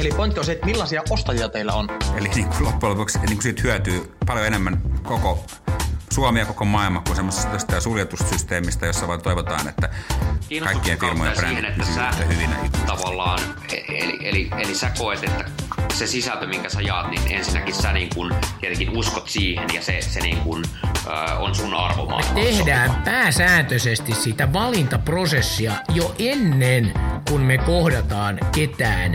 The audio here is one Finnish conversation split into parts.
Eli pointti on se, että millaisia ostajia teillä on. Eli niin kuin loppujen lopuksi niin kuin siitä hyötyy paljon enemmän koko Suomi ja koko maailma kuin semmoisesta suljetussysteemistä, jossa vaan toivotaan, että kaikkien firmojen brändit että sä hyvinä tavallaan, eli, eli, eli sä koet, että se sisältö, minkä sä jaat, niin ensinnäkin sä niin kun tietenkin uskot siihen ja se, se niin kun, äh, on sun arvomaailma. Me tehdään pääsääntöisesti sitä valintaprosessia jo ennen kuin me kohdataan ketään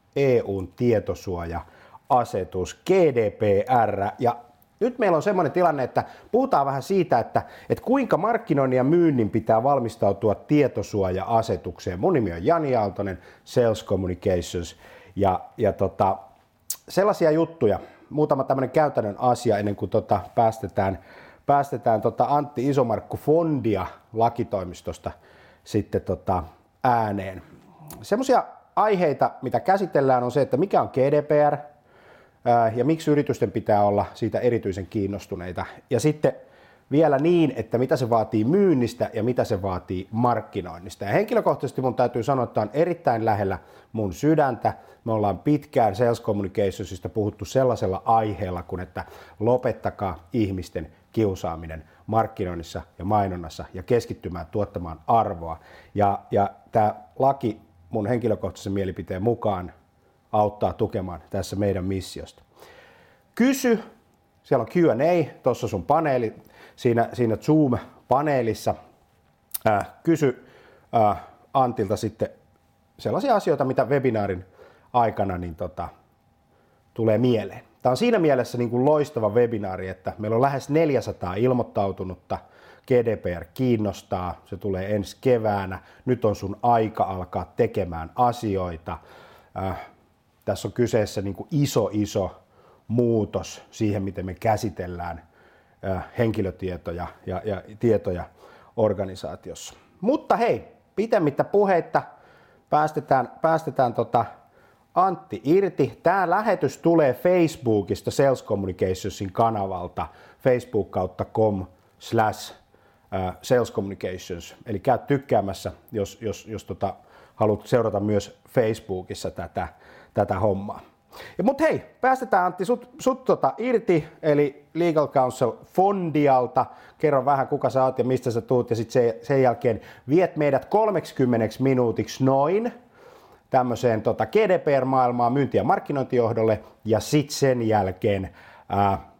EUn tietosuoja-asetus, GDPR, ja nyt meillä on semmoinen tilanne, että puhutaan vähän siitä, että, että kuinka markkinoinnin ja myynnin pitää valmistautua tietosuoja-asetukseen. Mun nimi on Jani Aaltonen, Sales Communications, ja, ja tota, sellaisia juttuja, muutama tämmöinen käytännön asia ennen kuin tota päästetään, päästetään tota Antti Isomarkku Fondia lakitoimistosta sitten tota ääneen. Semmoisia aiheita, mitä käsitellään, on se, että mikä on GDPR ja miksi yritysten pitää olla siitä erityisen kiinnostuneita. Ja sitten vielä niin, että mitä se vaatii myynnistä ja mitä se vaatii markkinoinnista. Ja henkilökohtaisesti mun täytyy sanoa, että on erittäin lähellä mun sydäntä. Me ollaan pitkään Sales Communicationsista puhuttu sellaisella aiheella kuin, että lopettakaa ihmisten kiusaaminen markkinoinnissa ja mainonnassa ja keskittymään tuottamaan arvoa. Ja, ja tämä laki mun henkilökohtaisen mielipiteen mukaan auttaa tukemaan tässä meidän missiosta. Kysy, siellä on Q&A, tuossa sun paneeli, siinä, siinä Zoom-paneelissa. Äh, kysy äh, Antilta sitten sellaisia asioita, mitä webinaarin aikana niin tota, tulee mieleen. Tämä on siinä mielessä niin kuin loistava webinaari, että meillä on lähes 400 ilmoittautunutta – GDPR kiinnostaa, se tulee ensi keväänä, nyt on sun aika alkaa tekemään asioita. Äh, tässä on kyseessä niin kuin iso, iso muutos siihen, miten me käsitellään äh, henkilötietoja ja, ja tietoja organisaatiossa. Mutta hei, pitemmittä puheitta päästetään, päästetään tota Antti irti. Tämä lähetys tulee Facebookista Sales Communicationsin kanavalta facebook kautta com slash Sales Communications, eli käy tykkäämässä, jos, jos, jos tota, haluat seurata myös Facebookissa tätä, tätä hommaa. Ja, mut hei, päästetään Antti sut, sut tota irti, eli Legal Counsel Fondialta. Kerro vähän kuka sä oot ja mistä sä tuut ja sitten se, sen jälkeen viet meidät 30 minuutiksi noin tämmöiseen tota GDPR-maailmaan myynti- ja markkinointijohdolle ja sitten sen jälkeen ää,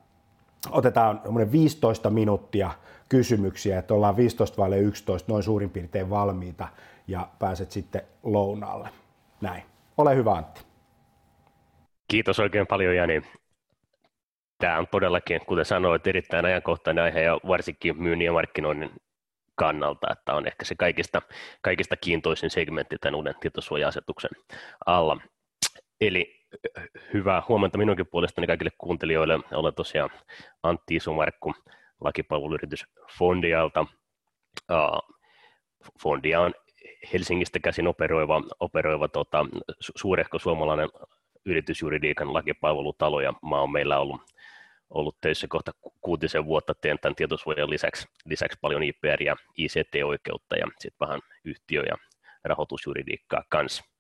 otetaan 15 minuuttia kysymyksiä, että ollaan 15 vai 11 noin suurin piirtein valmiita ja pääset sitten lounaalle. Näin. Ole hyvä Antti. Kiitos oikein paljon Jani. Tämä on todellakin, kuten sanoit, erittäin ajankohtainen aihe ja varsinkin myynnin ja markkinoinnin kannalta, että on ehkä se kaikista, kaikista kiintoisin segmentti tämän uuden tietosuoja-asetuksen alla. Eli hyvää huomenta minunkin puolestani kaikille kuuntelijoille. Olen tosiaan Antti Isumarkku, lakipalveluyritys Fondialta. Uh, Fondia on Helsingistä käsin operoiva, operoiva tota, suurehko suomalainen yritysjuridiikan lakipalvelutalo, ja mä oon meillä ollut, ollut töissä kohta kuutisen vuotta, teen tämän tietosuojan lisäksi, lisäksi paljon IPR- ja ICT-oikeutta, ja sitten vähän yhtiö- ja rahoitusjuridiikkaa kanssa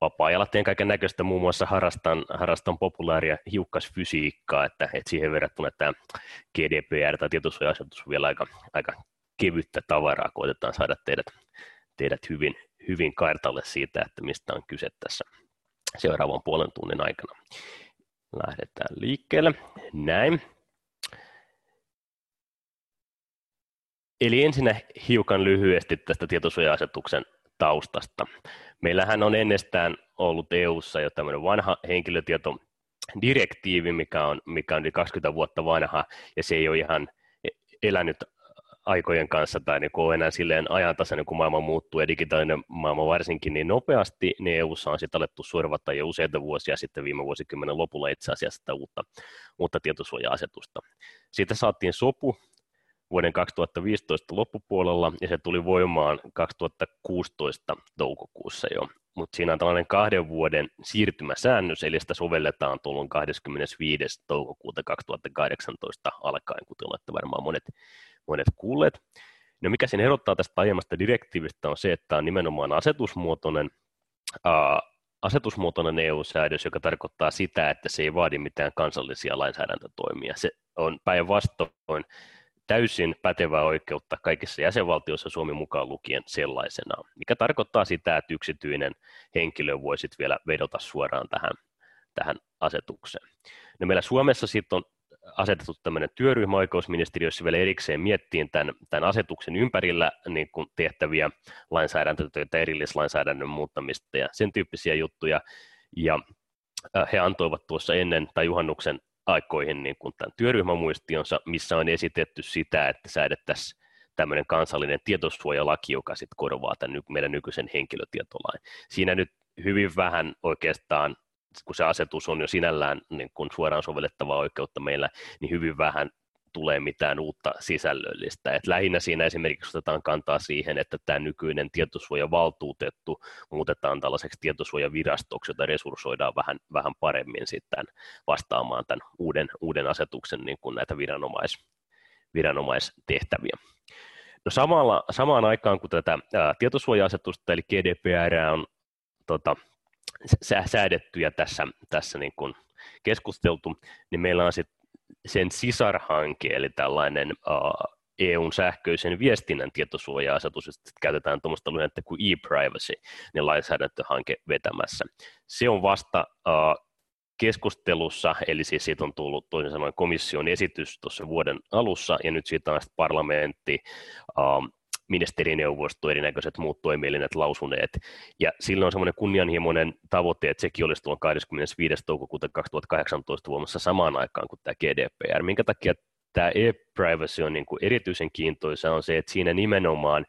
vapaa-ajalla teen kaiken näköistä, muun muassa harrastan, harrastan populaaria hiukkasfysiikkaa, että, että siihen verrattuna tämä GDPR tai tietosuoja-asetus on vielä aika, aika kevyttä tavaraa, koitetaan saada teidät, teidät hyvin, hyvin kartalle siitä, että mistä on kyse tässä seuraavan puolen tunnin aikana. Lähdetään liikkeelle. Näin. Eli ensinnä hiukan lyhyesti tästä tietosuoja-asetuksen taustasta. Meillähän on ennestään ollut EU:ssa jo tämmöinen vanha henkilötietodirektiivi, mikä on, mikä on yli 20 vuotta vanha, ja se ei ole ihan elänyt aikojen kanssa tai niin ole enää silleen ajantasainen, kun maailma muuttuu ja digitaalinen maailma varsinkin niin nopeasti, niin EUssa on sitten alettu sorvata jo useita vuosia sitten viime vuosikymmenen lopulla itse asiassa sitä uutta, uutta tietosuoja-asetusta. Siitä saatiin sopu vuoden 2015 loppupuolella ja se tuli voimaan 2016 toukokuussa jo. Mutta siinä on tällainen kahden vuoden siirtymäsäännös, eli sitä sovelletaan tuolloin 25. toukokuuta 2018 alkaen, kuten olette varmaan monet, monet kuulleet. No mikä sen erottaa tästä aiemmasta direktiivistä on se, että on nimenomaan asetusmuotoinen, ää, asetusmuotoinen EU-säädös, joka tarkoittaa sitä, että se ei vaadi mitään kansallisia lainsäädäntötoimia. Se on päinvastoin täysin pätevää oikeutta kaikissa jäsenvaltioissa Suomi mukaan lukien sellaisena, mikä tarkoittaa sitä, että yksityinen henkilö voi sitten vielä vedota suoraan tähän, tähän asetukseen. No meillä Suomessa sitten on asetettu tämmöinen työryhmä oikeusministeriössä vielä erikseen miettiin tämän, tämän asetuksen ympärillä niin kuin tehtäviä lainsäädäntötöitä, erillislainsäädännön muuttamista ja sen tyyppisiä juttuja. Ja he antoivat tuossa ennen tai juhannuksen aikoihin niin kuin tämän työryhmämuistionsa, missä on esitetty sitä, että säädettäisiin tämmöinen kansallinen tietosuojalaki, joka sitten korvaa tämän meidän nykyisen henkilötietolain. Siinä nyt hyvin vähän oikeastaan, kun se asetus on jo sinällään niin kun suoraan sovellettavaa oikeutta meillä, niin hyvin vähän tulee mitään uutta sisällöllistä. Et lähinnä siinä esimerkiksi otetaan kantaa siihen, että tämä nykyinen tietosuojavaltuutettu muutetaan tällaiseksi tietosuojavirastoksi, jota resurssoidaan vähän, vähän paremmin sitten vastaamaan tämän uuden, uuden asetuksen niin kuin näitä viranomais, viranomaistehtäviä. No samalla, samaan aikaan, kun tätä ää, tietosuoja-asetusta, eli GDPR on tota, säädetty ja tässä, tässä niin kuin keskusteltu, niin meillä on sitten sen sisarhanke, eli tällainen uh, EUn sähköisen viestinnän tietosuoja-asetus, että käytetään tuommoista lyhennettä kuin e-privacy, niin lainsäädäntöhanke vetämässä. Se on vasta uh, keskustelussa, eli siis siitä on tullut toisin sanoen komission esitys tuossa vuoden alussa, ja nyt siitä on parlamentti uh, ministerineuvosto, erinäköiset muut toimielinet lausuneet. Ja silloin on semmoinen kunnianhimoinen tavoite, että sekin olisi tuon 25. toukokuuta 2018 vuomassa samaan aikaan kuin tämä GDPR. Minkä takia tämä e-privacy on niin kuin erityisen kiintoisa on se, että siinä nimenomaan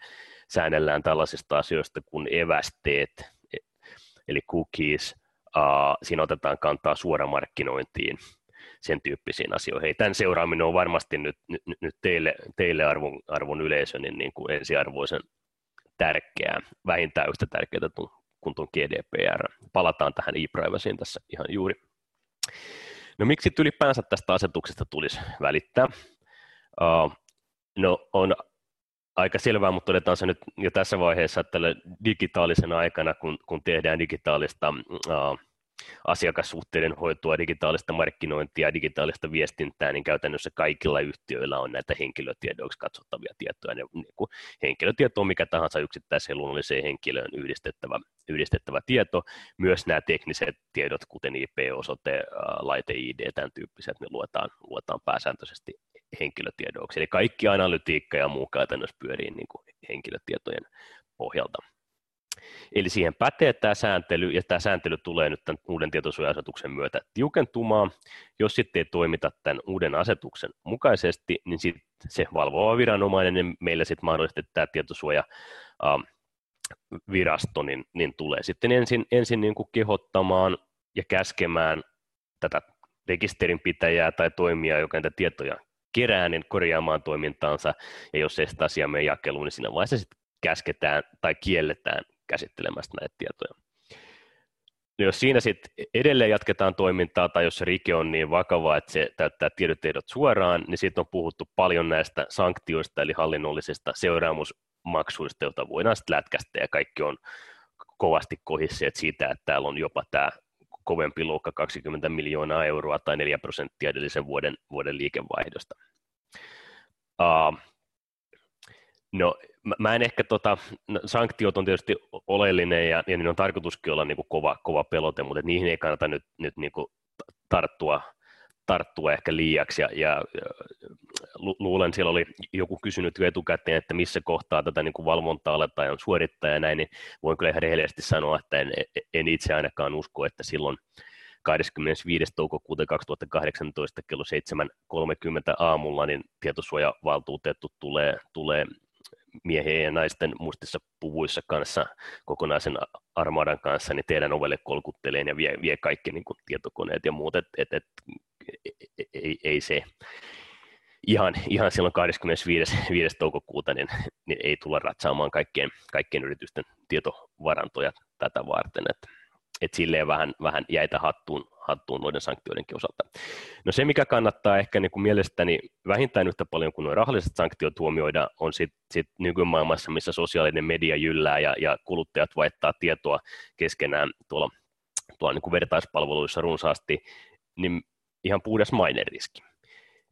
säännellään tällaisista asioista kuin evästeet, eli cookies, siinä otetaan kantaa suoramarkkinointiin, sen tyyppisiin asioihin. Tämän seuraaminen on varmasti nyt, nyt, nyt teille, teille arvon, arvon yleisö niin, niin kuin ensiarvoisen tärkeää, vähintään yhtä tärkeää kuin tuon GDPR. Palataan tähän e-privacyin tässä ihan juuri. No miksi ylipäänsä tästä asetuksesta tulisi välittää? Uh, no on aika selvää, mutta todetaan se nyt jo tässä vaiheessa, että digitaalisen aikana, kun, kun tehdään digitaalista uh, asiakassuhteiden hoitoa, digitaalista markkinointia digitaalista viestintää, niin käytännössä kaikilla yhtiöillä on näitä henkilötiedoiksi katsottavia tietoja. Ne, niin kuin henkilötieto on mikä tahansa yksittäiseen luonnolliseen henkilöön yhdistettävä, yhdistettävä tieto. Myös nämä tekniset tiedot, kuten IP-osoite, laite-ID, tämän tyyppiset, ne luetaan, luetaan pääsääntöisesti henkilötiedoiksi. Eli kaikki analytiikka ja muu käytännössä pyörii niin kuin henkilötietojen pohjalta. Eli siihen pätee tämä sääntely, ja tämä sääntely tulee nyt tämän uuden tietosuoja-asetuksen myötä tiukentumaan. Jos sitten ei toimita tämän uuden asetuksen mukaisesti, niin sitten se valvova viranomainen, niin meillä sitten mahdollisesti tämä tietosuoja virasto, niin, niin tulee sitten ensin, ensin niin kuin kehottamaan ja käskemään tätä rekisterinpitäjää tai toimijaa, joka näitä tietoja kerää, niin korjaamaan toimintaansa, ja jos ei sitä asiaa mene jakeluun, niin siinä vaiheessa sitten käsketään tai kielletään käsittelemästä näitä tietoja. No jos siinä sitten edelleen jatketaan toimintaa tai jos se rike on niin vakava, että se täyttää tiedotehdot suoraan, niin siitä on puhuttu paljon näistä sanktioista eli hallinnollisista seuraamusmaksuista, joita voidaan sitten lätkästä ja kaikki on kovasti kohisseet siitä, että täällä on jopa tämä kovempi luokka 20 miljoonaa euroa tai 4 prosenttia edellisen vuoden, vuoden liikevaihdosta. Uh, no mä en ehkä, tota, no, sanktiot on tietysti oleellinen ja, ja niin on tarkoituskin olla niin kuin kova, kova pelote, mutta niihin ei kannata nyt, nyt niin kuin tarttua, tarttua ehkä liiaksi ja, ja lu, luulen, siellä oli joku kysynyt jo etukäteen, että missä kohtaa tätä niin kuin valvontaa aletaan suorittaa ja näin, niin voin kyllä ihan rehellisesti sanoa, että en, en itse ainakaan usko, että silloin 25. toukokuuta 2018 kello 7.30 aamulla niin tietosuojavaltuutettu tulee, tulee miehien ja naisten mustissa puvuissa kanssa, kokonaisen armadan kanssa, niin teidän ovelle kolkutteleen ja vie, vie kaikki niin kuin tietokoneet ja muut, että et, et, ei, ei se ihan, ihan silloin 25. 5. toukokuuta niin, niin ei tulla ratsaamaan kaikkien, kaikkien yritysten tietovarantoja tätä varten, että et silleen vähän, vähän jäitä hattuun, hattuun noiden sanktioidenkin osalta. No se, mikä kannattaa ehkä niin kuin mielestäni vähintään yhtä paljon kuin nuo rahalliset sanktiot huomioida, on sitten sit nykymaailmassa, missä sosiaalinen media jyllää ja, ja kuluttajat vaihtaa tietoa keskenään tuolla, tuolla niin kuin vertaispalveluissa runsaasti, niin ihan puhdas maineriski.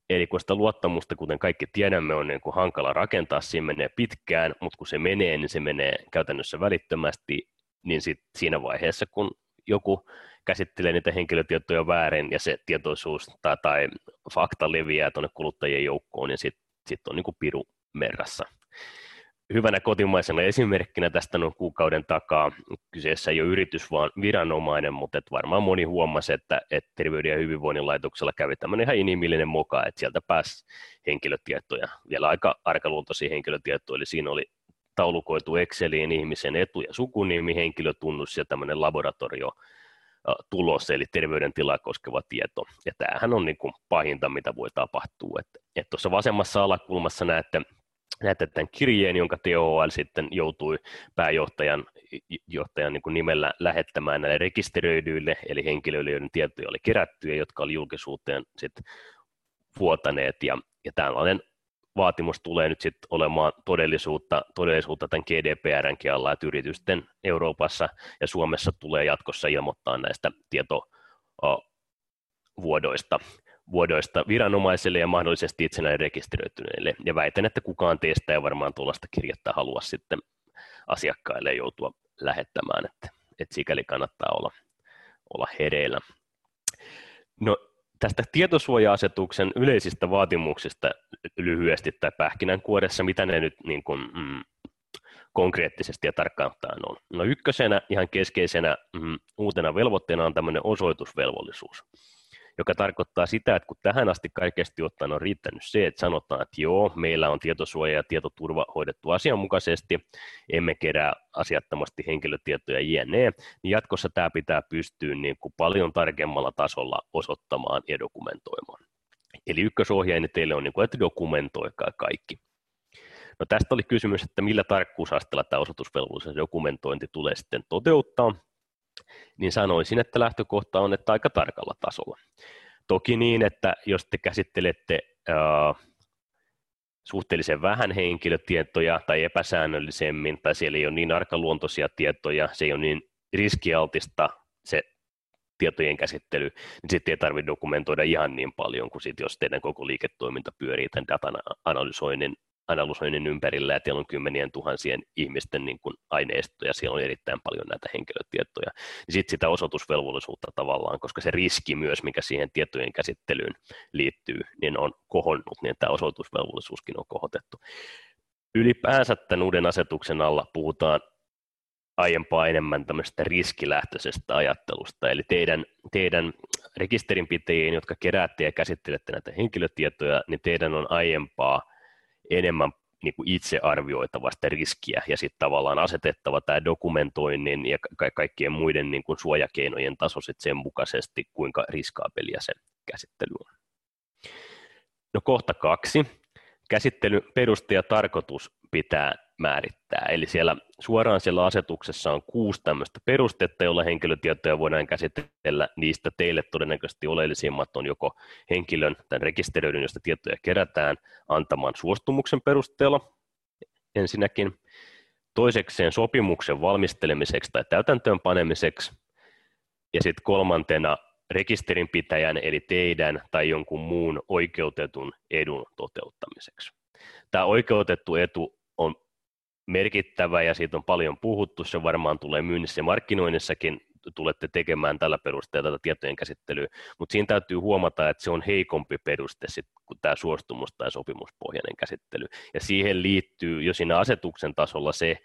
Eli kun sitä luottamusta, kuten kaikki tiedämme, on niin kuin hankala rakentaa, siinä menee pitkään, mutta kun se menee, niin se menee käytännössä välittömästi, niin sit siinä vaiheessa, kun joku käsittelee niitä henkilötietoja väärin ja se tietoisuus tai, tai fakta leviää tuonne kuluttajien joukkoon, niin sitten sit on niin kuin piru merrassa hyvänä kotimaisena esimerkkinä tästä noin kuukauden takaa. Kyseessä ei ole yritys, vaan viranomainen, mutta et varmaan moni huomasi, että, että Terveyden ja hyvinvoinnin laitoksella kävi tämmöinen ihan inhimillinen moka, että sieltä pääsi henkilötietoja, vielä aika arkaluontoisia henkilötietoja, eli siinä oli taulukoitu Exceliin ihmisen etu- ja sukunimi, henkilötunnus ja tämmöinen laboratorio tulos, eli terveydentilaa koskeva tieto. Ja tämähän on niin kuin pahinta, mitä voi tapahtua. Että, tuossa vasemmassa alakulmassa näette näette tämän kirjeen, jonka THL sitten joutui pääjohtajan johtajan niin nimellä lähettämään näille rekisteröidyille, eli henkilöille, joiden tietoja oli kerätty ja jotka oli julkisuuteen sitten vuotaneet. Ja, ja tällainen vaatimus tulee nyt sitten olemaan todellisuutta, todellisuutta tämän GDPRnkin alla, että yritysten Euroopassa ja Suomessa tulee jatkossa ilmoittaa näistä tietovuodoista vuodoista viranomaisille ja mahdollisesti itsenäinen rekisteröityneille. Ja väitän, että kukaan teistä ei varmaan tuollaista kirjettä halua sitten asiakkaille joutua lähettämään, että, että sikäli kannattaa olla, olla hereillä. No, tästä tietosuoja-asetuksen yleisistä vaatimuksista lyhyesti tai pähkinänkuoressa, mitä ne nyt niin kuin, mm, konkreettisesti ja tarkkaan on. No ykkösenä ihan keskeisenä mm, uutena velvoitteena on tämmöinen osoitusvelvollisuus joka tarkoittaa sitä, että kun tähän asti kaikesti ottaen on riittänyt se, että sanotaan, että joo, meillä on tietosuoja ja tietoturva hoidettu asianmukaisesti, emme kerää asiattomasti henkilötietoja jne, niin jatkossa tämä pitää pystyä niin kuin paljon tarkemmalla tasolla osoittamaan ja dokumentoimaan. Eli ykkösohjeeni teille on, niin kuin, että dokumentoikaa kaikki. No tästä oli kysymys, että millä tarkkuusasteella tämä osoitusvelvollisuus dokumentointi tulee sitten toteuttaa niin sanoisin, että lähtökohta on, että aika tarkalla tasolla. Toki niin, että jos te käsittelette uh, suhteellisen vähän henkilötietoja tai epäsäännöllisemmin, tai siellä ei ole niin arkaluontoisia tietoja, se ei ole niin riskialtista se tietojen käsittely, niin sitten ei tarvitse dokumentoida ihan niin paljon kuin sit, jos teidän koko liiketoiminta pyörii tämän datan analysoinnin analysoinnin ympärillä ja siellä on kymmenien tuhansien ihmisten niin kuin aineisto ja siellä on erittäin paljon näitä henkilötietoja. Niin sitten sitä osoitusvelvollisuutta tavallaan, koska se riski myös, mikä siihen tietojen käsittelyyn liittyy, niin on kohonnut, niin tämä osoitusvelvollisuuskin on kohotettu. Ylipäänsä tämän uuden asetuksen alla puhutaan aiempaa enemmän tämmöisestä riskilähtöisestä ajattelusta, eli teidän, teidän rekisterinpitäjien, jotka keräätte ja käsittelette näitä henkilötietoja, niin teidän on aiempaa enemmän niin kuin itse arvioitava sitä riskiä ja sitten tavallaan asetettava tämä dokumentoinnin ja ka- kaikkien muiden niin kuin suojakeinojen taso sen mukaisesti, kuinka riskaapelia se käsittely on. No kohta kaksi. Käsittelyn peruste ja tarkoitus pitää määrittää. Eli siellä suoraan siellä asetuksessa on kuusi tämmöistä perustetta, joilla henkilötietoja voidaan käsitellä. Niistä teille todennäköisesti oleellisimmat on joko henkilön tämän rekisteröidyn, josta tietoja kerätään, antaman suostumuksen perusteella ensinnäkin. Toisekseen sopimuksen valmistelemiseksi tai täytäntöön panemiseksi. Ja sitten kolmantena rekisterinpitäjän eli teidän tai jonkun muun oikeutetun edun toteuttamiseksi. Tämä oikeutettu etu merkittävä ja siitä on paljon puhuttu. Se varmaan tulee myynnissä ja markkinoinnissakin tulette tekemään tällä perusteella tätä tietojen käsittelyä, mutta siinä täytyy huomata, että se on heikompi peruste sit, kuin tämä suostumus- tai sopimuspohjainen käsittely. Ja siihen liittyy jo siinä asetuksen tasolla se,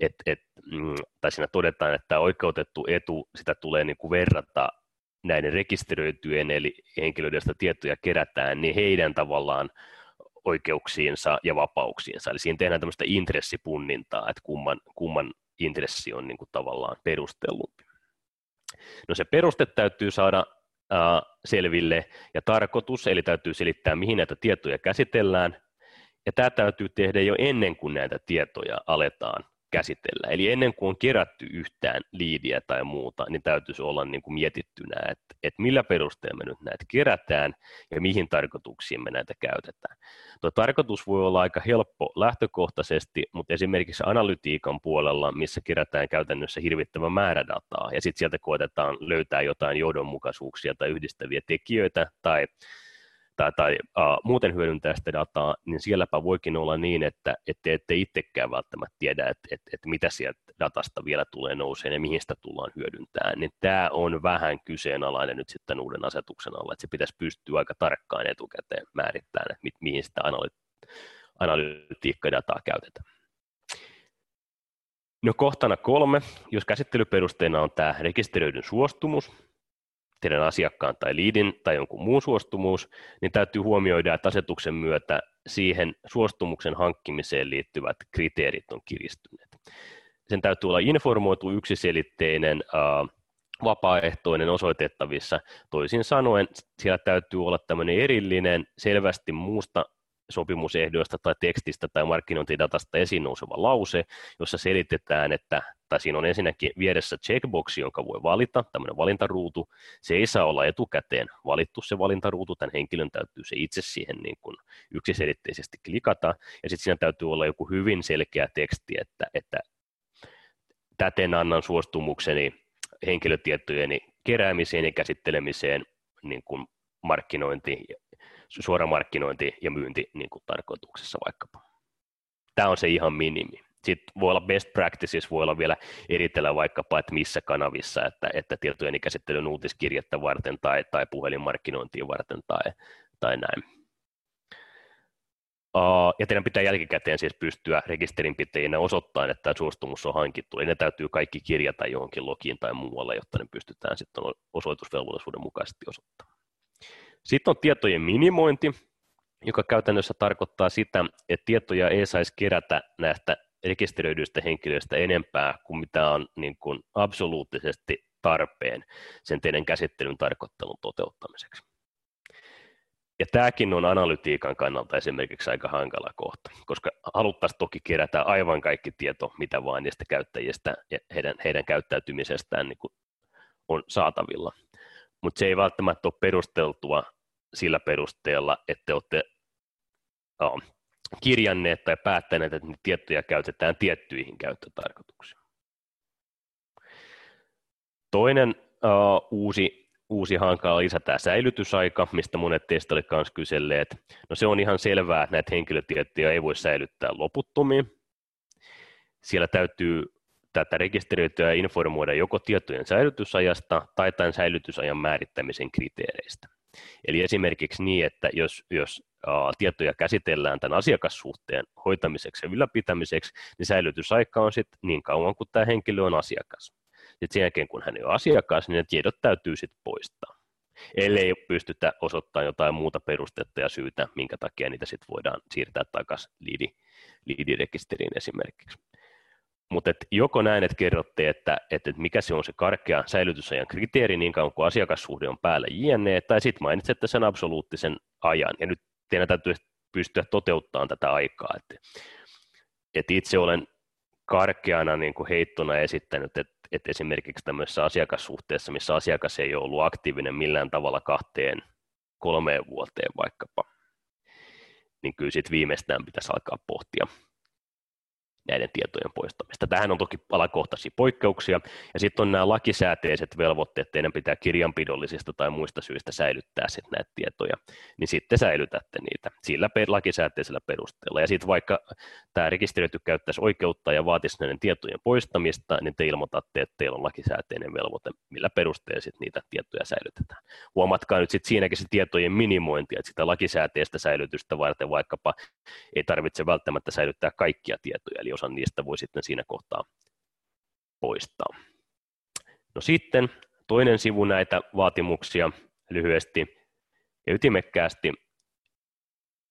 että et, mm, tai siinä todetaan, että oikeutettu etu, sitä tulee niin kuin verrata näiden rekisteröityjen eli henkilöiden, joista tietoja kerätään, niin heidän tavallaan oikeuksiinsa ja vapauksiinsa. Eli siinä tehdään tämmöistä intressipunnintaa, että kumman, kumman intressi on niin kuin tavallaan perustellumpi. No se peruste täytyy saada äh, selville ja tarkoitus, eli täytyy selittää, mihin näitä tietoja käsitellään, ja tämä täytyy tehdä jo ennen kuin näitä tietoja aletaan käsitellä. Eli ennen kuin on kerätty yhtään liidiä tai muuta, niin täytyisi olla niin kuin mietittynä, että, että millä perusteella me nyt näitä kerätään ja mihin tarkoituksiin me näitä käytetään. Tuo tarkoitus voi olla aika helppo lähtökohtaisesti, mutta esimerkiksi analytiikan puolella, missä kerätään käytännössä hirvittävä määrä dataa ja sitten sieltä koetetaan löytää jotain johdonmukaisuuksia tai yhdistäviä tekijöitä tai tai, tai uh, muuten hyödyntää sitä dataa, niin sielläpä voikin olla niin, että ette, ette itsekään välttämättä tiedä, että, että, että mitä sieltä datasta vielä tulee nouseen ja mihin sitä tullaan hyödyntämään, niin tämä on vähän kyseenalainen nyt sitten uuden asetuksen alla, että se pitäisi pystyä aika tarkkaan etukäteen määrittämään, että mi, mihin sitä analy- analytiikkadataa käytetään. No kohtana kolme, jos käsittelyperusteena on tämä rekisteröidyn suostumus, teidän asiakkaan tai liidin tai jonkun muun suostumus, niin täytyy huomioida, että asetuksen myötä siihen suostumuksen hankkimiseen liittyvät kriteerit on kiristyneet. Sen täytyy olla informoitu, yksiselitteinen, vapaaehtoinen, osoitettavissa. Toisin sanoen, siellä täytyy olla tämmöinen erillinen, selvästi muusta sopimusehdoista tai tekstistä tai markkinointidatasta esiin nouseva lause, jossa selitetään, että, tai siinä on ensinnäkin vieressä checkboxi, jonka voi valita, tämmöinen valintaruutu. Se ei saa olla etukäteen valittu se valintaruutu, tämän henkilön täytyy se itse siihen niin kuin yksiselitteisesti klikata, ja sitten siinä täytyy olla joku hyvin selkeä teksti, että, että täten annan suostumukseni henkilötietojeni keräämiseen ja käsittelemiseen niin kuin markkinointi suora markkinointi ja myynti niin kuin tarkoituksessa vaikkapa. Tämä on se ihan minimi. Sitten voi olla best practices, voi olla vielä eritellä vaikkapa, että missä kanavissa, että, että tietojen käsittelyn uutiskirjettä varten tai, tai puhelinmarkkinointia varten tai, tai näin. Ja teidän pitää jälkikäteen siis pystyä rekisterinpitäjinä osoittamaan, että tämä suostumus on hankittu. Eli ne täytyy kaikki kirjata johonkin logiin tai muualle, jotta ne pystytään sitten osoitusvelvollisuuden mukaisesti osoittamaan. Sitten on tietojen minimointi, joka käytännössä tarkoittaa sitä, että tietoja ei saisi kerätä näistä rekisteröidyistä henkilöistä enempää kuin mitä on niin kuin absoluuttisesti tarpeen sen teidän käsittelyn tarkoittelun toteuttamiseksi. Ja tämäkin on analytiikan kannalta esimerkiksi aika hankala kohta, koska haluttaisiin toki kerätä aivan kaikki tieto, mitä vaan niistä käyttäjistä ja heidän, heidän käyttäytymisestään niin on saatavilla. Mutta se ei välttämättä ole perusteltua sillä perusteella, että te olette oh, kirjanneet tai päättäneet, että niitä tietoja käytetään tiettyihin käyttötarkoituksiin. Toinen uh, uusi, uusi hankala lisä tämä säilytysaika, mistä monet teistä oli myös kyselleet. No se on ihan selvää, että näitä henkilötietoja ei voi säilyttää loputtomiin. Siellä täytyy tätä rekisteröityä informoida joko tietojen säilytysajasta tai tämän säilytysajan määrittämisen kriteereistä. Eli esimerkiksi niin, että jos, jos tietoja käsitellään tämän asiakassuhteen hoitamiseksi ja ylläpitämiseksi, niin säilytysaika on sitten niin kauan kuin tämä henkilö on asiakas. Sitten sen jälkeen, kun hän on asiakas, niin ne tiedot täytyy sitten poistaa. Ellei pystytä osoittamaan jotain muuta perustetta ja syytä, minkä takia niitä sitten voidaan siirtää takaisin liidi, liidirekisteriin esimerkiksi. Mutta joko näin, että kerrotte, että, että mikä se on se karkea säilytysajan kriteeri niin kauan kuin asiakassuhde on päällä jne, tai sitten mainitsette sen absoluuttisen ajan, ja nyt teidän täytyy pystyä toteuttamaan tätä aikaa. Että, että itse olen karkeana niin kuin heittona esittänyt, että, että esimerkiksi tämmöisessä asiakassuhteessa, missä asiakas ei ole ollut aktiivinen millään tavalla kahteen, kolmeen vuoteen vaikkapa, niin kyllä sitten viimeistään pitäisi alkaa pohtia näiden tietojen poistamista. Tähän on toki alakohtaisia poikkeuksia, ja sitten on nämä lakisääteiset velvoitteet, teidän pitää kirjanpidollisista tai muista syistä säilyttää sitten näitä tietoja, niin sitten säilytätte niitä sillä lakisääteisellä perusteella. Ja sitten vaikka tämä rekisteröity käyttäisi oikeutta ja vaatisi näiden tietojen poistamista, niin te ilmoitatte, että teillä on lakisääteinen velvoite, millä perusteella sitten niitä tietoja säilytetään. Huomatkaa nyt sitten siinäkin se tietojen minimointi, että sitä lakisääteistä säilytystä varten vaikkapa ei tarvitse välttämättä säilyttää kaikkia tietoja, eli osa niistä voi sitten siinä kohtaa poistaa. No sitten toinen sivu näitä vaatimuksia lyhyesti ja ytimekkäästi,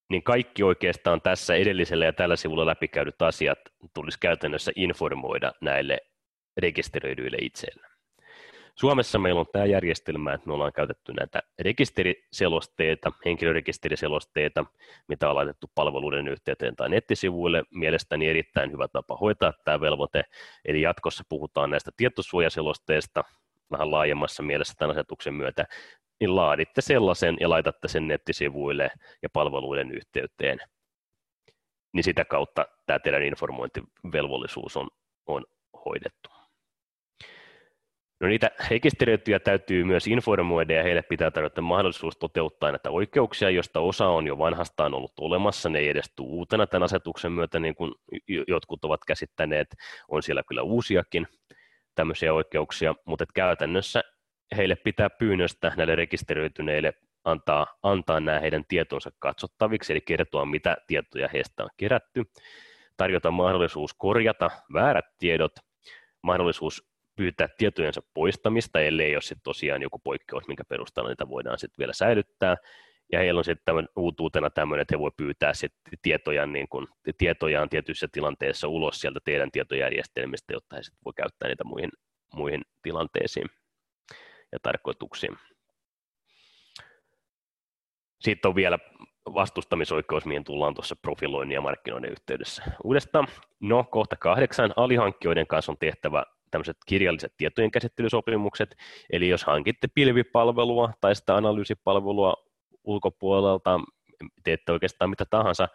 niin kaikki oikeastaan tässä edellisellä ja tällä sivulla läpikäydyt asiat tulisi käytännössä informoida näille rekisteröidyille itselleen. Suomessa meillä on tämä järjestelmä, että me ollaan käytetty näitä rekisteriselosteita, henkilörekisteriselosteita, mitä on laitettu palveluiden yhteyteen tai nettisivuille. Mielestäni erittäin hyvä tapa hoitaa tämä velvoite. Eli jatkossa puhutaan näistä tietosuojaselosteista vähän laajemmassa mielessä tämän asetuksen myötä, niin laaditte sellaisen ja laitatte sen nettisivuille ja palveluiden yhteyteen. Niin sitä kautta tämä teidän informointivelvollisuus on, on hoidettu. No niitä rekisteröityjä täytyy myös informoida ja heille pitää tarjota mahdollisuus toteuttaa näitä oikeuksia, joista osa on jo vanhastaan ollut olemassa. Ne ei edes tule uutena tämän asetuksen myötä, niin kuin jotkut ovat käsittäneet. On siellä kyllä uusiakin tämmöisiä oikeuksia, mutta käytännössä heille pitää pyynnöstä näille rekisteröityneille antaa, antaa nämä heidän tietonsa katsottaviksi, eli kertoa, mitä tietoja heistä on kerätty, tarjota mahdollisuus korjata väärät tiedot, mahdollisuus pyytää tietojensa poistamista, ellei ole sitten tosiaan joku poikkeus, minkä perusteella niitä voidaan sitten vielä säilyttää. Ja heillä on sitten uutuutena tämmöinen, että he voi pyytää sitten tietoja, niin kun, tietojaan tietyissä tilanteissa ulos sieltä teidän tietojärjestelmistä, jotta he sitten voi käyttää niitä muihin, muihin tilanteisiin ja tarkoituksiin. Sitten on vielä vastustamisoikeus, mihin tullaan tuossa profiloinnin ja markkinoinnin yhteydessä. Uudestaan, no kohta kahdeksan, alihankkijoiden kanssa on tehtävä tämmöiset kirjalliset tietojen käsittelysopimukset, eli jos hankitte pilvipalvelua tai sitä analyysipalvelua ulkopuolelta, teette oikeastaan mitä tahansa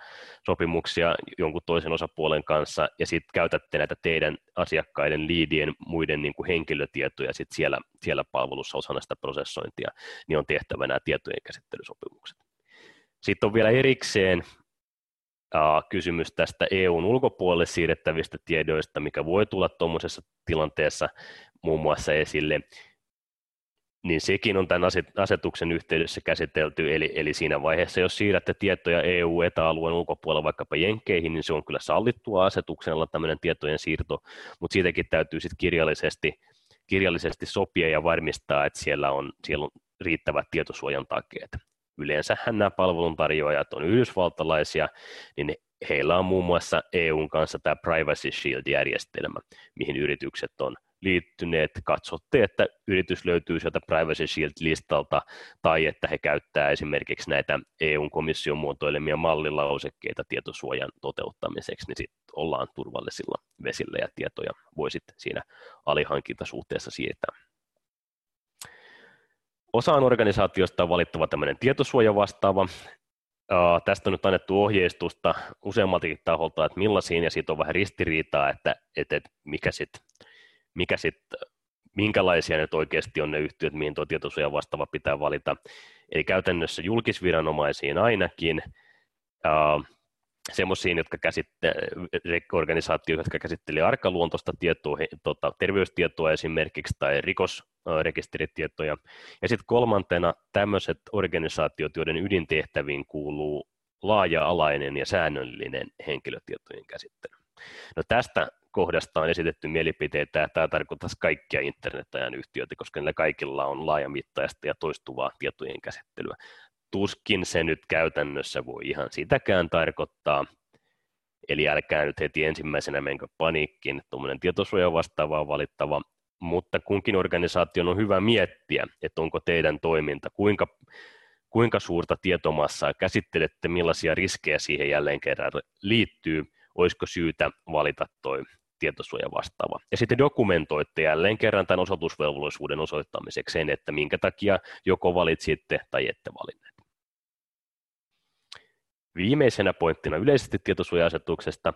sopimuksia jonkun toisen osapuolen kanssa, ja sitten käytätte näitä teidän asiakkaiden liidien muiden niin kuin henkilötietoja sit siellä, siellä palvelussa osana sitä prosessointia, niin on tehtävä nämä tietojen käsittelysopimukset. Sitten on vielä erikseen kysymys tästä EUn ulkopuolelle siirrettävistä tiedoista, mikä voi tulla tuommoisessa tilanteessa muun muassa esille, niin sekin on tämän asetuksen yhteydessä käsitelty, eli, eli siinä vaiheessa, jos siirrätte tietoja EU-etäalueen ulkopuolella vaikkapa Jenkkeihin, niin se on kyllä sallittua asetuksella tämmöinen tietojen siirto, mutta siitäkin täytyy sitten kirjallisesti, kirjallisesti sopia ja varmistaa, että siellä on, siellä on riittävät tietosuojan takeet yleensähän nämä palveluntarjoajat on yhdysvaltalaisia, niin heillä on muun muassa EUn kanssa tämä Privacy Shield-järjestelmä, mihin yritykset on liittyneet. Katsotte, että yritys löytyy sieltä Privacy Shield-listalta tai että he käyttää esimerkiksi näitä EUn komission muotoilemia mallilausekkeita tietosuojan toteuttamiseksi, niin sitten ollaan turvallisilla vesillä ja tietoja voi sitten siinä alihankintasuhteessa siirtää. Osaan organisaatiosta on valittava tämmöinen tietosuoja vastaava. Uh, tästä on nyt annettu ohjeistusta useammaltakin taholta, että millaisiin, ja siitä on vähän ristiriitaa, että, että, että mikä sitten, mikä sit, minkälaisia nyt oikeasti on ne yhtiöt, mihin tuo tietosuoja vastaava pitää valita. Eli käytännössä julkisviranomaisiin ainakin, uh, semmoisiin, jotka käsitte, organisaatioita, jotka käsittelee arkaluontoista tietoa, tota, terveystietoa esimerkiksi tai rikosrekisteritietoja. Ja sitten kolmantena tämmöiset organisaatiot, joiden ydintehtäviin kuuluu laaja-alainen ja säännöllinen henkilötietojen käsittely. No tästä kohdasta on esitetty mielipiteitä, että tämä tarkoittaisi kaikkia internetajan yhtiöitä, koska niillä kaikilla on laajamittaista ja toistuvaa tietojen käsittelyä tuskin se nyt käytännössä voi ihan sitäkään tarkoittaa. Eli älkää nyt heti ensimmäisenä menkö paniikkiin, tuommoinen tietosuoja vastaava on valittava, mutta kunkin organisaation on hyvä miettiä, että onko teidän toiminta, kuinka, kuinka suurta tietomassaa käsittelette, millaisia riskejä siihen jälleen kerran liittyy, olisiko syytä valita toi tietosuoja vastaava. Ja sitten dokumentoitte jälleen kerran tämän osoitusvelvollisuuden osoittamiseksi sen, että minkä takia joko valitsitte tai ette valinneet. Viimeisenä pointtina yleisesti tietosuoja-asetuksesta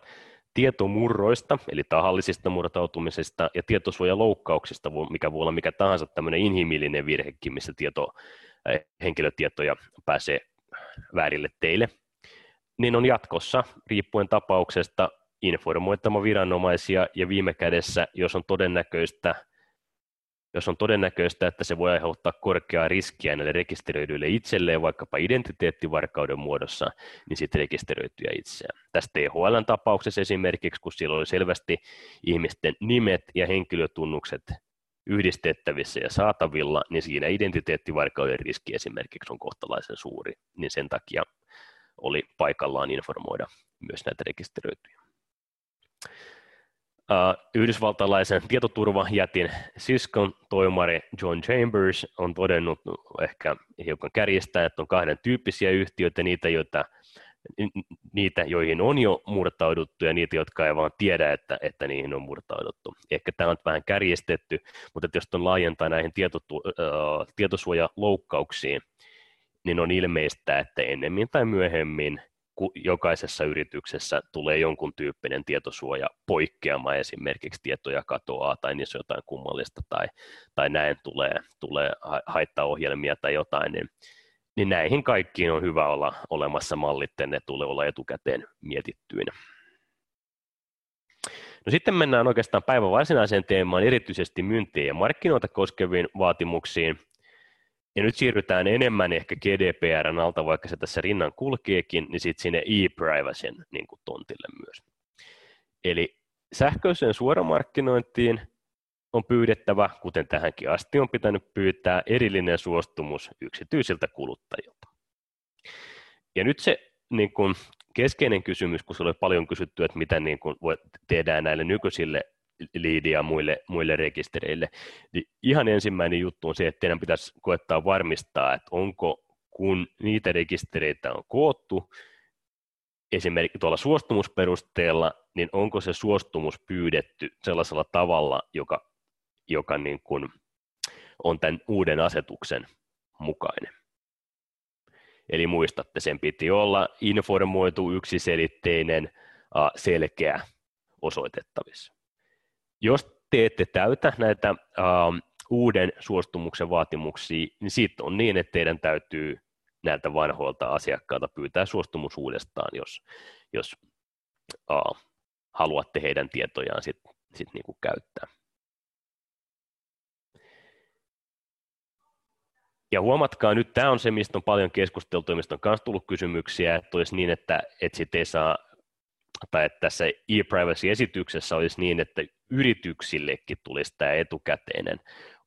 tietomurroista, eli tahallisista murtautumisesta ja tietosuojaloukkauksista, mikä voi olla mikä tahansa tämmöinen inhimillinen virhekin, missä tieto, henkilötietoja pääsee väärille teille, niin on jatkossa, riippuen tapauksesta, informoittama viranomaisia ja viime kädessä, jos on todennäköistä, jos on todennäköistä, että se voi aiheuttaa korkeaa riskiä näille rekisteröidyille itselleen, vaikkapa identiteettivarkauden muodossa, niin sitten rekisteröityjä itseään. Tässä THLn tapauksessa esimerkiksi, kun siellä oli selvästi ihmisten nimet ja henkilötunnukset yhdistettävissä ja saatavilla, niin siinä identiteettivarkauden riski esimerkiksi on kohtalaisen suuri, niin sen takia oli paikallaan informoida myös näitä rekisteröityjä. Yhdysvaltalaisen tietoturvajätin Cisco toimari John Chambers on todennut ehkä hiukan kärjestää, että on kahden tyyppisiä yhtiöitä, niitä, joita, niitä joihin on jo murtauduttu ja niitä, jotka ei vaan tiedä, että, että niihin on murtauduttu. Ehkä tämä on vähän kärjestetty, mutta jos on laajentaa näihin tietotu, uh, tietosuojaloukkauksiin, niin on ilmeistä, että ennemmin tai myöhemmin – jokaisessa yrityksessä tulee jonkun tyyppinen tietosuoja poikkeama, esimerkiksi tietoja katoaa tai niissä on jotain kummallista tai, tai näin tulee, tulee haittaohjelmia tai jotain, niin, niin näihin kaikkiin on hyvä olla olemassa mallit, ne tulee olla etukäteen mietittyinä. No sitten mennään oikeastaan päivän varsinaiseen teemaan, erityisesti myyntiä ja markkinoita koskeviin vaatimuksiin. Ja nyt siirrytään enemmän ehkä GDPRn alta, vaikka se tässä rinnan kulkeekin, niin sitten sinne e-privacyn niin kuin tontille myös. Eli sähköiseen suoramarkkinointiin on pyydettävä, kuten tähänkin asti on pitänyt pyytää, erillinen suostumus yksityisiltä kuluttajilta. Ja nyt se niin kuin keskeinen kysymys, kun se oli paljon kysytty, että mitä niin kuin tehdään näille nykyisille liidiä muille, muille rekistereille. Niin ihan ensimmäinen juttu on se, että teidän pitäisi koettaa varmistaa, että onko kun niitä rekistereitä on koottu, esimerkiksi tuolla suostumusperusteella, niin onko se suostumus pyydetty sellaisella tavalla, joka, joka niin kuin on tämän uuden asetuksen mukainen. Eli muistatte, sen piti olla informoitu, yksiselitteinen, selkeä, osoitettavissa. Jos te ette täytä näitä uh, uuden suostumuksen vaatimuksia, niin sitten on niin, että teidän täytyy näiltä vanhoilta asiakkailta pyytää suostumus uudestaan, jos, jos uh, haluatte heidän tietojaan sit, sit niinku käyttää. Ja huomatkaa nyt, tämä on se, mistä on paljon keskusteltu ja mistä on myös tullut kysymyksiä, että olisi niin, että, että sitten ei saa tai että tässä e-privacy-esityksessä olisi niin, että yrityksillekin tulisi tämä etukäteinen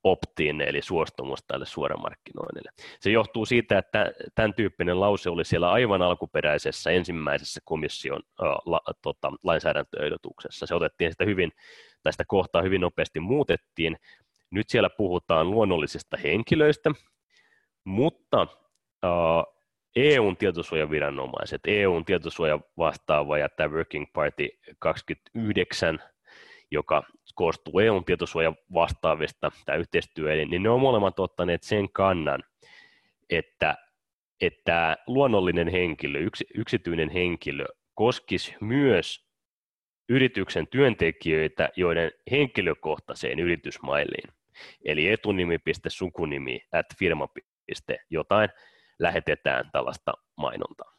opt-in, eli suostumus tälle suoramarkkinoinnille. Se johtuu siitä, että tämän tyyppinen lause oli siellä aivan alkuperäisessä ensimmäisessä komission äh, la, tota, lainsäädäntöehdotuksessa. Se otettiin sitä hyvin, tästä kohtaa hyvin nopeasti muutettiin. Nyt siellä puhutaan luonnollisista henkilöistä, mutta äh, EUn tietosuojaviranomaiset, EUn tietosuoja vastaava ja tämä Working Party 29, joka koostuu EUn tietosuoja vastaavista, tämä yhteistyö, niin ne on molemmat ottaneet sen kannan, että, että luonnollinen henkilö, yks, yksityinen henkilö koskisi myös yrityksen työntekijöitä, joiden henkilökohtaiseen yritysmailiin, eli etunimi.sukunimi at firma. jotain, lähetetään tällaista mainontaa.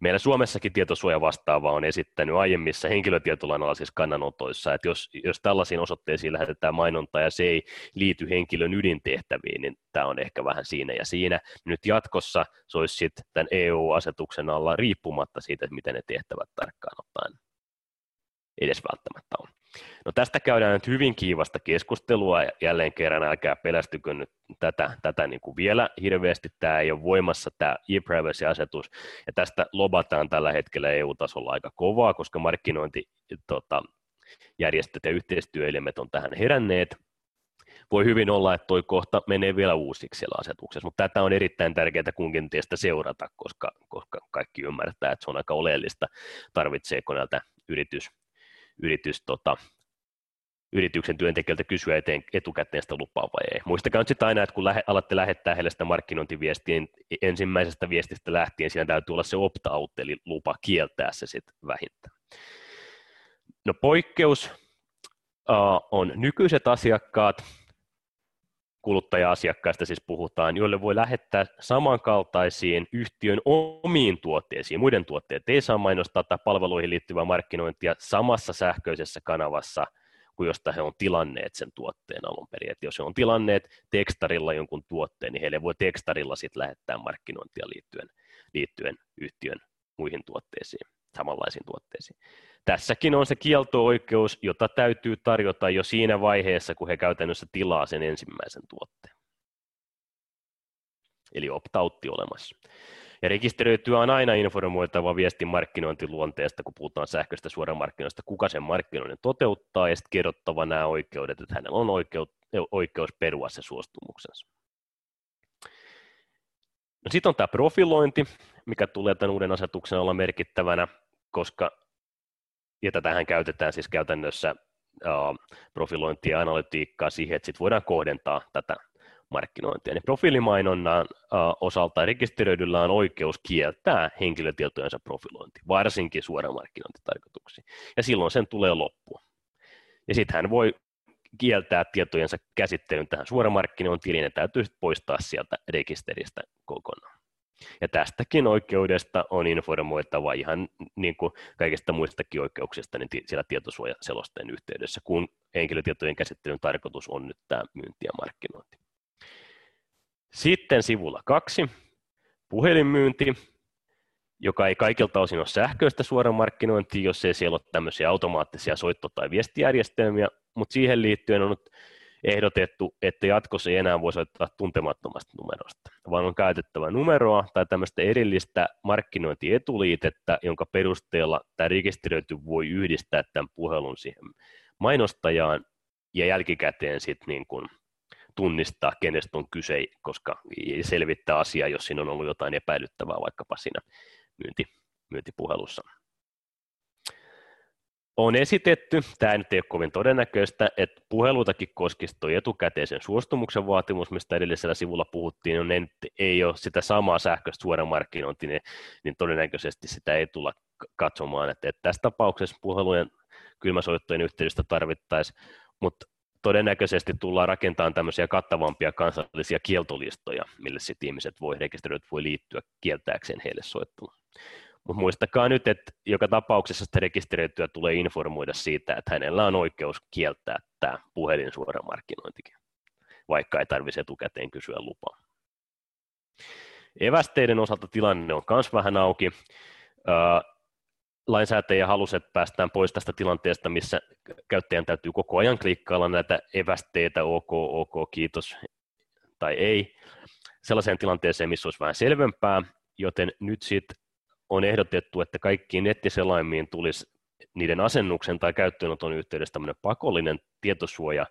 Meillä Suomessakin tietosuoja vastaava on esittänyt aiemmissa henkilötietolain alaisissa kannanotoissa, että jos, jos tällaisiin osoitteisiin lähetetään mainontaa ja se ei liity henkilön ydintehtäviin, niin tämä on ehkä vähän siinä ja siinä. Nyt jatkossa se olisi sitten tämän EU-asetuksen alla riippumatta siitä, että miten ne tehtävät tarkkaan ottaen edes välttämättä on. No tästä käydään nyt hyvin kiivasta keskustelua jälleen kerran älkää pelästykö nyt tätä, tätä niin kuin vielä hirveästi. Tämä ei ole voimassa tämä e-privacy-asetus ja tästä lobataan tällä hetkellä EU-tasolla aika kovaa, koska markkinointi tota, järjestöt ja yhteistyöelimet on tähän heränneet. Voi hyvin olla, että tuo kohta menee vielä uusiksi siellä asetuksessa, mutta tätä on erittäin tärkeää kunkin teistä seurata, koska, koska kaikki ymmärtää, että se on aika oleellista, tarvitseeko näiltä yritys, yritys tota, yrityksen työntekijöiltä kysyä eteen, etukäteen sitä lupaa vai ei. Muistakaa nyt sitten aina, että kun lähe, alatte lähettää heille sitä markkinointiviestiä, niin ensimmäisestä viestistä lähtien siinä täytyy olla se opt-out, eli lupa kieltää se sitten vähintään. No poikkeus uh, on nykyiset asiakkaat, kuluttaja-asiakkaista siis puhutaan, joille voi lähettää samankaltaisiin yhtiön omiin tuotteisiin, muiden tuotteet ei saa mainostaa tai palveluihin liittyvää markkinointia samassa sähköisessä kanavassa kuin josta he on tilanneet sen tuotteen alun perin. Et jos he on tilanneet tekstarilla jonkun tuotteen, niin heille voi tekstarilla sitten lähettää markkinointia liittyen, liittyen yhtiön muihin tuotteisiin, samanlaisiin tuotteisiin. Tässäkin on se kielto-oikeus, jota täytyy tarjota jo siinä vaiheessa, kun he käytännössä tilaa sen ensimmäisen tuotteen. Eli opt-outti olemassa. Ja rekisteröityä on aina informoitava viestin markkinointiluonteesta, kun puhutaan sähköistä suoramarkkinoista, kuka sen markkinoinnin toteuttaa, ja sitten kerrottava nämä oikeudet, että hänellä on oikeus, oikeus perua se suostumuksensa. No sitten on tämä profilointi, mikä tulee tämän uuden asetuksen olla merkittävänä, koska ja tätähän käytetään siis käytännössä profilointia ja analytiikkaa siihen, että sit voidaan kohdentaa tätä markkinointia. Niin profiilimainonnan osalta rekisteröidyllä on oikeus kieltää henkilötietojensa profilointi, varsinkin suoramarkkinointitarkoituksiin, ja silloin sen tulee loppua. Ja sitten hän voi kieltää tietojensa käsittelyn tähän suoramarkkinointiin, niin ne täytyy poistaa sieltä rekisteristä kokonaan. Ja tästäkin oikeudesta on informoitava ihan niin kuin kaikista muistakin oikeuksista niin siellä tietosuojaselosteen yhteydessä, kun henkilötietojen käsittelyn tarkoitus on nyt tämä myynti ja markkinointi. Sitten sivulla kaksi, puhelinmyynti, joka ei kaikilta osin ole sähköistä suoramarkkinointia, jos ei siellä ole tämmöisiä automaattisia soitto- tai viestijärjestelmiä, mutta siihen liittyen on nyt ehdotettu, että jatkossa ei enää voi soittaa tuntemattomasta numerosta, vaan on käytettävä numeroa tai tämmöistä erillistä markkinointietuliitettä, jonka perusteella tämä rekisteröity voi yhdistää tämän puhelun siihen mainostajaan ja jälkikäteen sitten niin kuin tunnistaa, kenestä on kyse, koska selvittää asiaa, jos siinä on ollut jotain epäilyttävää vaikkapa siinä myynti, myyntipuhelussa on esitetty, tämä nyt ei ole kovin todennäköistä, että puheluitakin koskisi tuo etukäteisen suostumuksen vaatimus, mistä edellisellä sivulla puhuttiin, on, että ei ole sitä samaa sähköistä suoramarkkinointia, niin, niin todennäköisesti sitä ei tulla katsomaan, että, että tässä tapauksessa puhelujen kylmäsoittojen yhteydestä tarvittaisiin, mutta todennäköisesti tullaan rakentamaan tämmöisiä kattavampia kansallisia kieltolistoja, mille sitten ihmiset voi, rekisteröidät voi liittyä kieltääkseen heille soittelua. Mutta muistakaa nyt, että joka tapauksessa sitä rekisteröityä tulee informoida siitä, että hänellä on oikeus kieltää tämä puhelin markkinointikin, vaikka ei tarvitse etukäteen kysyä lupaa. Evästeiden osalta tilanne on myös vähän auki. Lainsäätäjä halusi, että päästään pois tästä tilanteesta, missä käyttäjän täytyy koko ajan klikkailla näitä evästeitä, ok, ok, kiitos tai ei, sellaiseen tilanteeseen, missä olisi vähän selvempää, joten nyt sitten on ehdotettu, että kaikkiin nettiselaimiin tulisi niiden asennuksen tai käyttöönoton yhteydessä tämmöinen pakollinen tietosuoja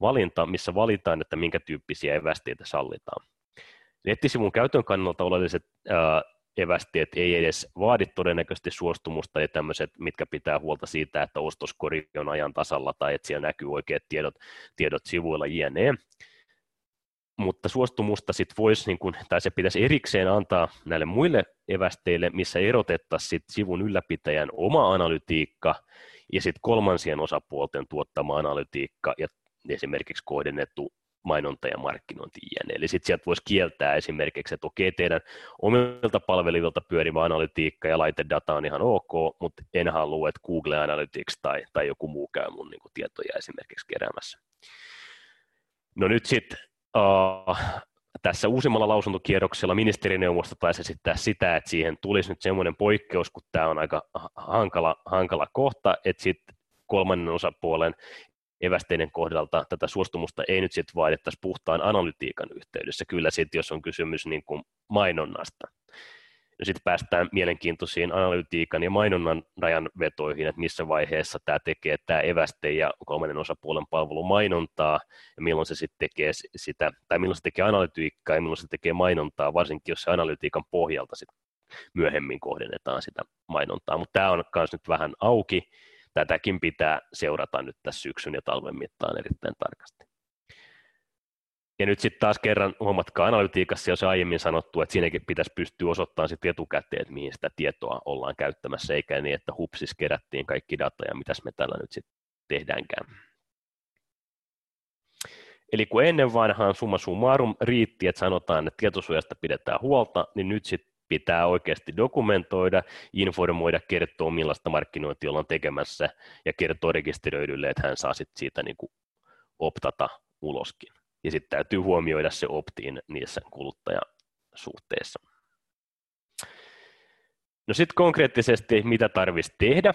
valinta, missä valitaan, että minkä tyyppisiä evästeitä sallitaan. Nettisivun käytön kannalta oleelliset ää, evästeet ei edes vaadi todennäköisesti suostumusta ja tämmöiset, mitkä pitää huolta siitä, että ostoskori on ajan tasalla tai että siellä näkyy oikeat tiedot, tiedot sivuilla jne mutta suostumusta sit voisi, niin kun, tai se pitäisi erikseen antaa näille muille evästeille, missä erotettaisiin sivun ylläpitäjän oma analytiikka ja sitten kolmansien osapuolten tuottama analytiikka ja esimerkiksi kohdennettu mainonta ja markkinointi jne. Eli sitten sieltä voisi kieltää esimerkiksi, että okei, teidän omilta palvelilta pyörivä analytiikka ja laitedata on ihan ok, mutta en halua, että Google Analytics tai, tai joku muu käy mun niin tietoja esimerkiksi keräämässä. No nyt sitten Uh, tässä uusimmalla lausuntokierroksella ministerineuvosto taisi esittää sitä, että siihen tulisi nyt semmoinen poikkeus, kun tämä on aika hankala, hankala kohta, että sitten kolmannen osapuolen evästeiden kohdalta tätä suostumusta ei nyt sitten vaadittaisi puhtaan analytiikan yhteydessä. Kyllä sitten, jos on kysymys niin kuin mainonnasta. Sitten päästään mielenkiintoisiin analytiikan ja mainonnan rajanvetoihin, että missä vaiheessa tämä tekee tämä eväste ja kolmannen osapuolen palvelu mainontaa, ja milloin se sitten tekee sitä, tai milloin se tekee analytiikkaa ja milloin se tekee mainontaa, varsinkin jos se analytiikan pohjalta sit myöhemmin kohdennetaan sitä mainontaa. Mutta tämä on myös nyt vähän auki. Tätäkin pitää seurata nyt tässä syksyn ja talven mittaan erittäin tarkasti. Ja nyt sitten taas kerran huomatkaa analytiikassa, jos aiemmin sanottu, että siinäkin pitäisi pystyä osoittamaan sitten etukäteen, että mihin sitä tietoa ollaan käyttämässä, eikä niin, että hupsis kerättiin kaikki data ja mitäs me tällä nyt sitten tehdäänkään. Eli kun ennen vanhaan summa summarum riitti, että sanotaan, että tietosuojasta pidetään huolta, niin nyt sitten pitää oikeasti dokumentoida, informoida, kertoa millaista markkinointia ollaan tekemässä ja kertoa rekisteröidylle, että hän saa sit siitä niin optata uloskin. Ja sitten täytyy huomioida se optiin niissä kuluttajasuhteissa. No sitten konkreettisesti, mitä tarvitsisi tehdä,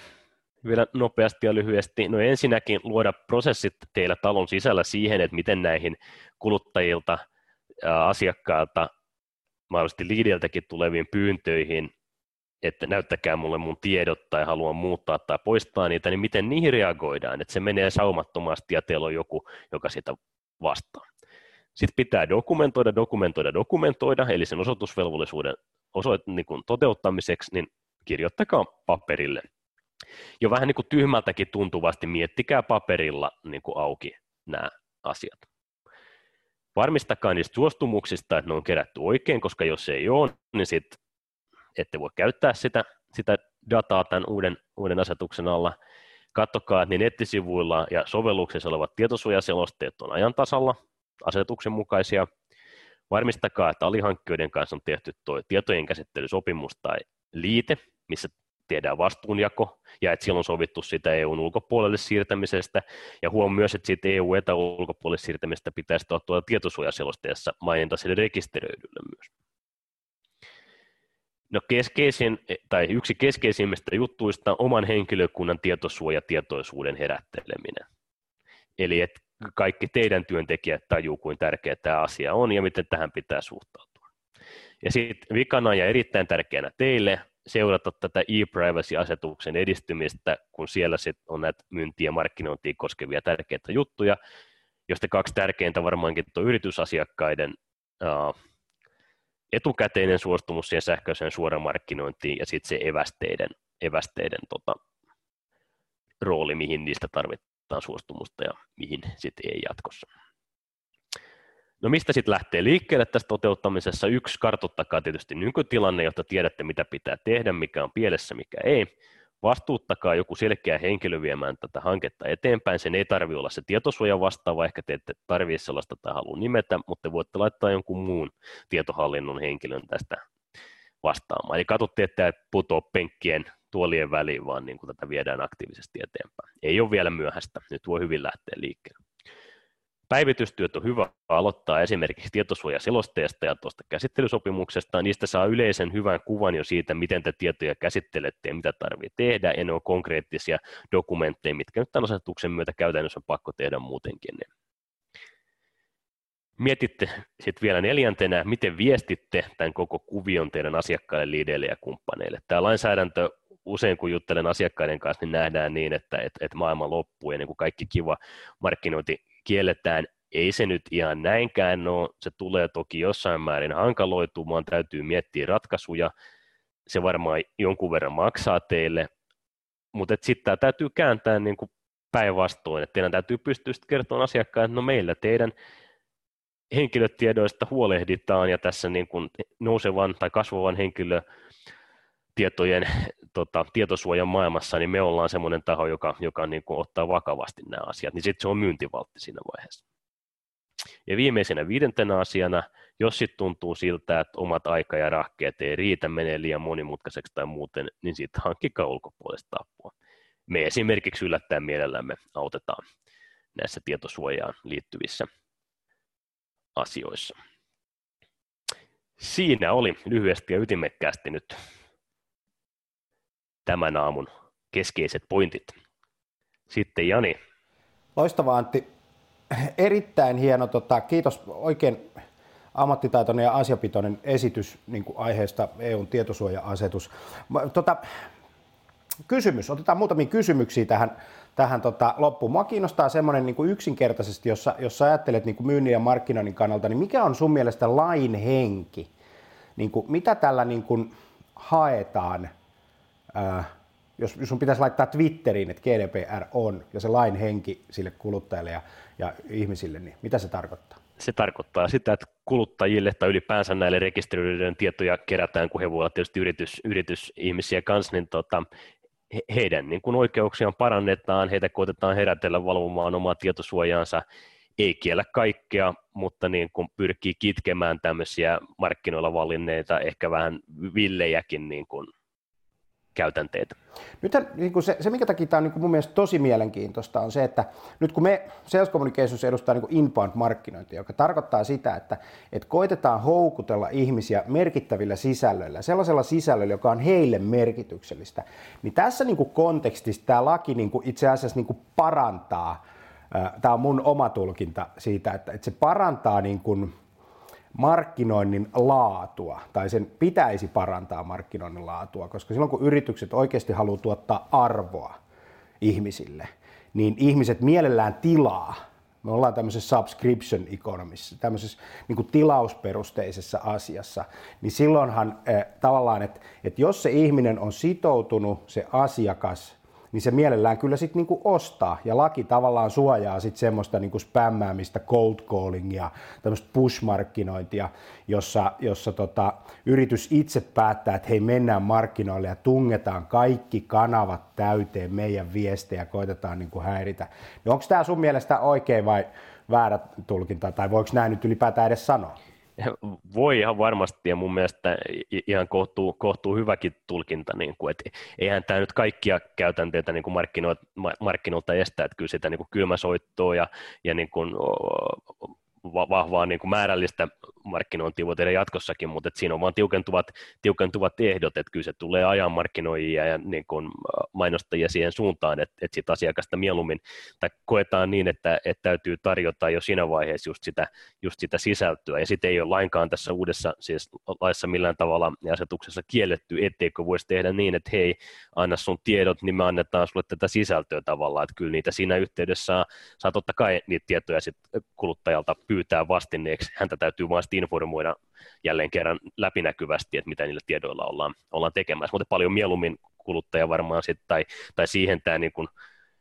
vielä nopeasti ja lyhyesti. No ensinnäkin luoda prosessit teillä talon sisällä siihen, että miten näihin kuluttajilta, asiakkailta, mahdollisesti liideltäkin tuleviin pyyntöihin, että näyttäkää mulle mun tiedot tai haluan muuttaa tai poistaa niitä, niin miten niihin reagoidaan, että se menee saumattomasti ja teillä on joku, joka sitä vastaa. Sitten pitää dokumentoida, dokumentoida, dokumentoida, eli sen osoitusvelvollisuuden osoit, niin kuin toteuttamiseksi, niin kirjoittakaa paperille. Jo vähän niin kuin tyhmältäkin tuntuvasti miettikää paperilla niin kuin auki nämä asiat. Varmistakaa niistä suostumuksista, että ne on kerätty oikein, koska jos ei ole, niin sitten ette voi käyttää sitä, sitä dataa tämän uuden, uuden asetuksen alla. Katsokaa, että niin nettisivuilla ja sovelluksessa olevat tietosuojaselosteet on ajan tasalla, asetuksen mukaisia. Varmistakaa, että alihankkijoiden kanssa on tehty tuo tietojen käsittelysopimus tai liite, missä tehdään vastuunjako, ja että silloin on sovittu sitä EUn ulkopuolelle siirtämisestä, ja huom myös, että siitä EU-etä ulkopuolelle siirtämisestä pitäisi olla tuolla tietosuojaselosteessa maininta sille rekisteröidylle myös. No keskeisin, tai yksi keskeisimmistä juttuista oman henkilökunnan tietosuojatietoisuuden herätteleminen. Eli että kaikki teidän työntekijät tajuu, kuin tärkeä tämä asia on ja miten tähän pitää suhtautua. Ja sitten vikana ja erittäin tärkeänä teille seurata tätä e-privacy-asetuksen edistymistä, kun siellä sit on näitä myyntiä ja markkinointia koskevia tärkeitä juttuja, joista kaksi tärkeintä varmaankin tuo yritysasiakkaiden etukäteinen suostumus siihen sähköiseen suoramarkkinointiin ja sitten se evästeiden, evästeiden tota, rooli, mihin niistä tarvitaan suostumusta ja mihin sitten ei jatkossa. No mistä sitten lähtee liikkeelle tässä toteuttamisessa? Yksi, kartoittakaa tietysti nykytilanne, jotta tiedätte, mitä pitää tehdä, mikä on pielessä, mikä ei. Vastuuttakaa joku selkeä henkilö viemään tätä hanketta eteenpäin. Sen ei tarvitse olla se tietosuoja vastaava, ehkä te ette tarvitse sellaista tai halua nimetä, mutta te voitte laittaa jonkun muun tietohallinnon henkilön tästä vastaamaan. Eli katsotte, että putoa penkkien tuolien väliin, vaan niin kuin tätä viedään aktiivisesti eteenpäin. Ei ole vielä myöhäistä, nyt voi hyvin lähteä liikkeelle. Päivitystyöt on hyvä aloittaa esimerkiksi tietosuojaselosteesta ja tuosta käsittelysopimuksesta. Niistä saa yleisen hyvän kuvan jo siitä, miten te tietoja käsittelette ja mitä tarvitsee tehdä, ne on konkreettisia dokumentteja, mitkä nyt tämän asetuksen myötä käytännössä on pakko tehdä muutenkin. Mietitte sitten vielä neljäntenä, miten viestitte tämän koko kuvion teidän asiakkaille, liideille ja kumppaneille. Tämä lainsäädäntö usein kun juttelen asiakkaiden kanssa, niin nähdään niin, että, että, että maailma loppuu ja niin kuin kaikki kiva markkinointi kielletään. Ei se nyt ihan näinkään ole, se tulee toki jossain määrin hankaloitumaan, täytyy miettiä ratkaisuja, se varmaan jonkun verran maksaa teille, mutta sitten tämä täytyy kääntää niin kuin päinvastoin, että teidän täytyy pystyä kertomaan asiakkaan, että no meillä teidän henkilötiedoista huolehditaan ja tässä niin kuin nousevan tai kasvavan henkilö tietojen, tota, tietosuojan maailmassa, niin me ollaan semmoinen taho, joka, joka niin kuin ottaa vakavasti nämä asiat, niin sitten se on myyntivaltti siinä vaiheessa. Ja viimeisenä viidentenä asiana, jos sitten tuntuu siltä, että omat aika ja rahkeet ei riitä, menee liian monimutkaiseksi tai muuten, niin sitten hankkikaa ulkopuolesta apua. Me esimerkiksi yllättäen mielellämme autetaan näissä tietosuojaan liittyvissä asioissa. Siinä oli lyhyesti ja ytimekkäästi nyt tämän aamun keskeiset pointit. Sitten Jani. Loistavaa Antti. Erittäin hieno. Tota, kiitos oikein ammattitaitoinen ja asiapitoinen esitys niin kuin aiheesta EUn tietosuoja-asetus. Tota, kysymys, otetaan muutamia kysymyksiä tähän, tähän tota, loppuun. Mua kiinnostaa semmoinen niin yksinkertaisesti, jos jos ajattelet niin kuin myynnin ja markkinoinnin kannalta, niin mikä on sun mielestä lain henki? Niin kuin, mitä tällä niin kuin haetaan ää, jos sun pitäisi laittaa Twitteriin, että GDPR on ja se lain henki sille kuluttajalle ja, ja ihmisille, niin mitä se tarkoittaa? se tarkoittaa sitä, että kuluttajille tai ylipäänsä näille rekisteröidyiden tietoja kerätään, kun he voivat olla tietysti yritys, yritysihmisiä kanssa, niin tota, heidän niin kuin oikeuksiaan parannetaan, heitä koitetaan herätellä valvomaan omaa tietosuojaansa, ei kiellä kaikkea, mutta niin kuin pyrkii kitkemään tämmöisiä markkinoilla valinneita, ehkä vähän villejäkin niin kuin käytänteitä. Nyt niin se, se, minkä takia tämä on niin mun mielestä tosi mielenkiintoista, on se, että nyt kun me Sales Communications edustaa niin inbound-markkinointia, joka tarkoittaa sitä, että, että koitetaan houkutella ihmisiä merkittävillä sisällöillä, sellaisella sisällöllä, joka on heille merkityksellistä, niin tässä niin kontekstissa tämä laki niin itse asiassa niin parantaa, tämä on mun oma tulkinta siitä, että, että se parantaa niin kuin, markkinoinnin laatua, tai sen pitäisi parantaa markkinoinnin laatua, koska silloin kun yritykset oikeasti haluaa tuottaa arvoa ihmisille, niin ihmiset mielellään tilaa. Me ollaan tämmöisessä subscription economissa, tämmöisessä niin tilausperusteisessa asiassa, niin silloinhan eh, tavallaan, että, että jos se ihminen on sitoutunut, se asiakas, niin se mielellään kyllä sitten niinku ostaa. Ja laki tavallaan suojaa sitten semmoista niinku spämmäämistä, cold callingia, tämmöistä push-markkinointia, jossa, jossa tota, yritys itse päättää, että hei mennään markkinoille ja tungetaan kaikki kanavat täyteen meidän viestejä, koitetaan niinku häiritä. No onko tämä sun mielestä oikein vai väärä tulkinta, tai voiko näin nyt ylipäätään edes sanoa? Voi ihan varmasti, ja mun mielestä ihan kohtuu, kohtuu hyväkin tulkinta, niin kuin, että eihän tämä nyt kaikkia käytänteitä niin kuin markkinoilta, markkinoilta estää, että kyllä sitä niin kuin kylmäsoittoa ja, ja niin kuin, vahvaa niin kuin määrällistä markkinointia voi tehdä jatkossakin, mutta että siinä on vain tiukentuvat, tiukentuvat ehdot, että kyllä se tulee ajan markkinoijia ja niin kuin mainostajia siihen suuntaan, että, että sitä asiakasta mieluummin, tai koetaan niin, että, että täytyy tarjota jo siinä vaiheessa just sitä, just sitä sisältöä, ja sitten ei ole lainkaan tässä uudessa siis laissa millään tavalla asetuksessa kielletty, etteikö voisi tehdä niin, että hei, anna sun tiedot, niin me annetaan sulle tätä sisältöä tavallaan, että kyllä niitä siinä yhteydessä saa, saa totta kai niitä tietoja sitten kuluttajalta pyytää vastineeksi, häntä täytyy vain informoida jälleen kerran läpinäkyvästi, että mitä niillä tiedoilla ollaan, ollaan tekemässä, mutta paljon mieluummin kuluttaja varmaan sit, tai, tai siihen tämä niin kuin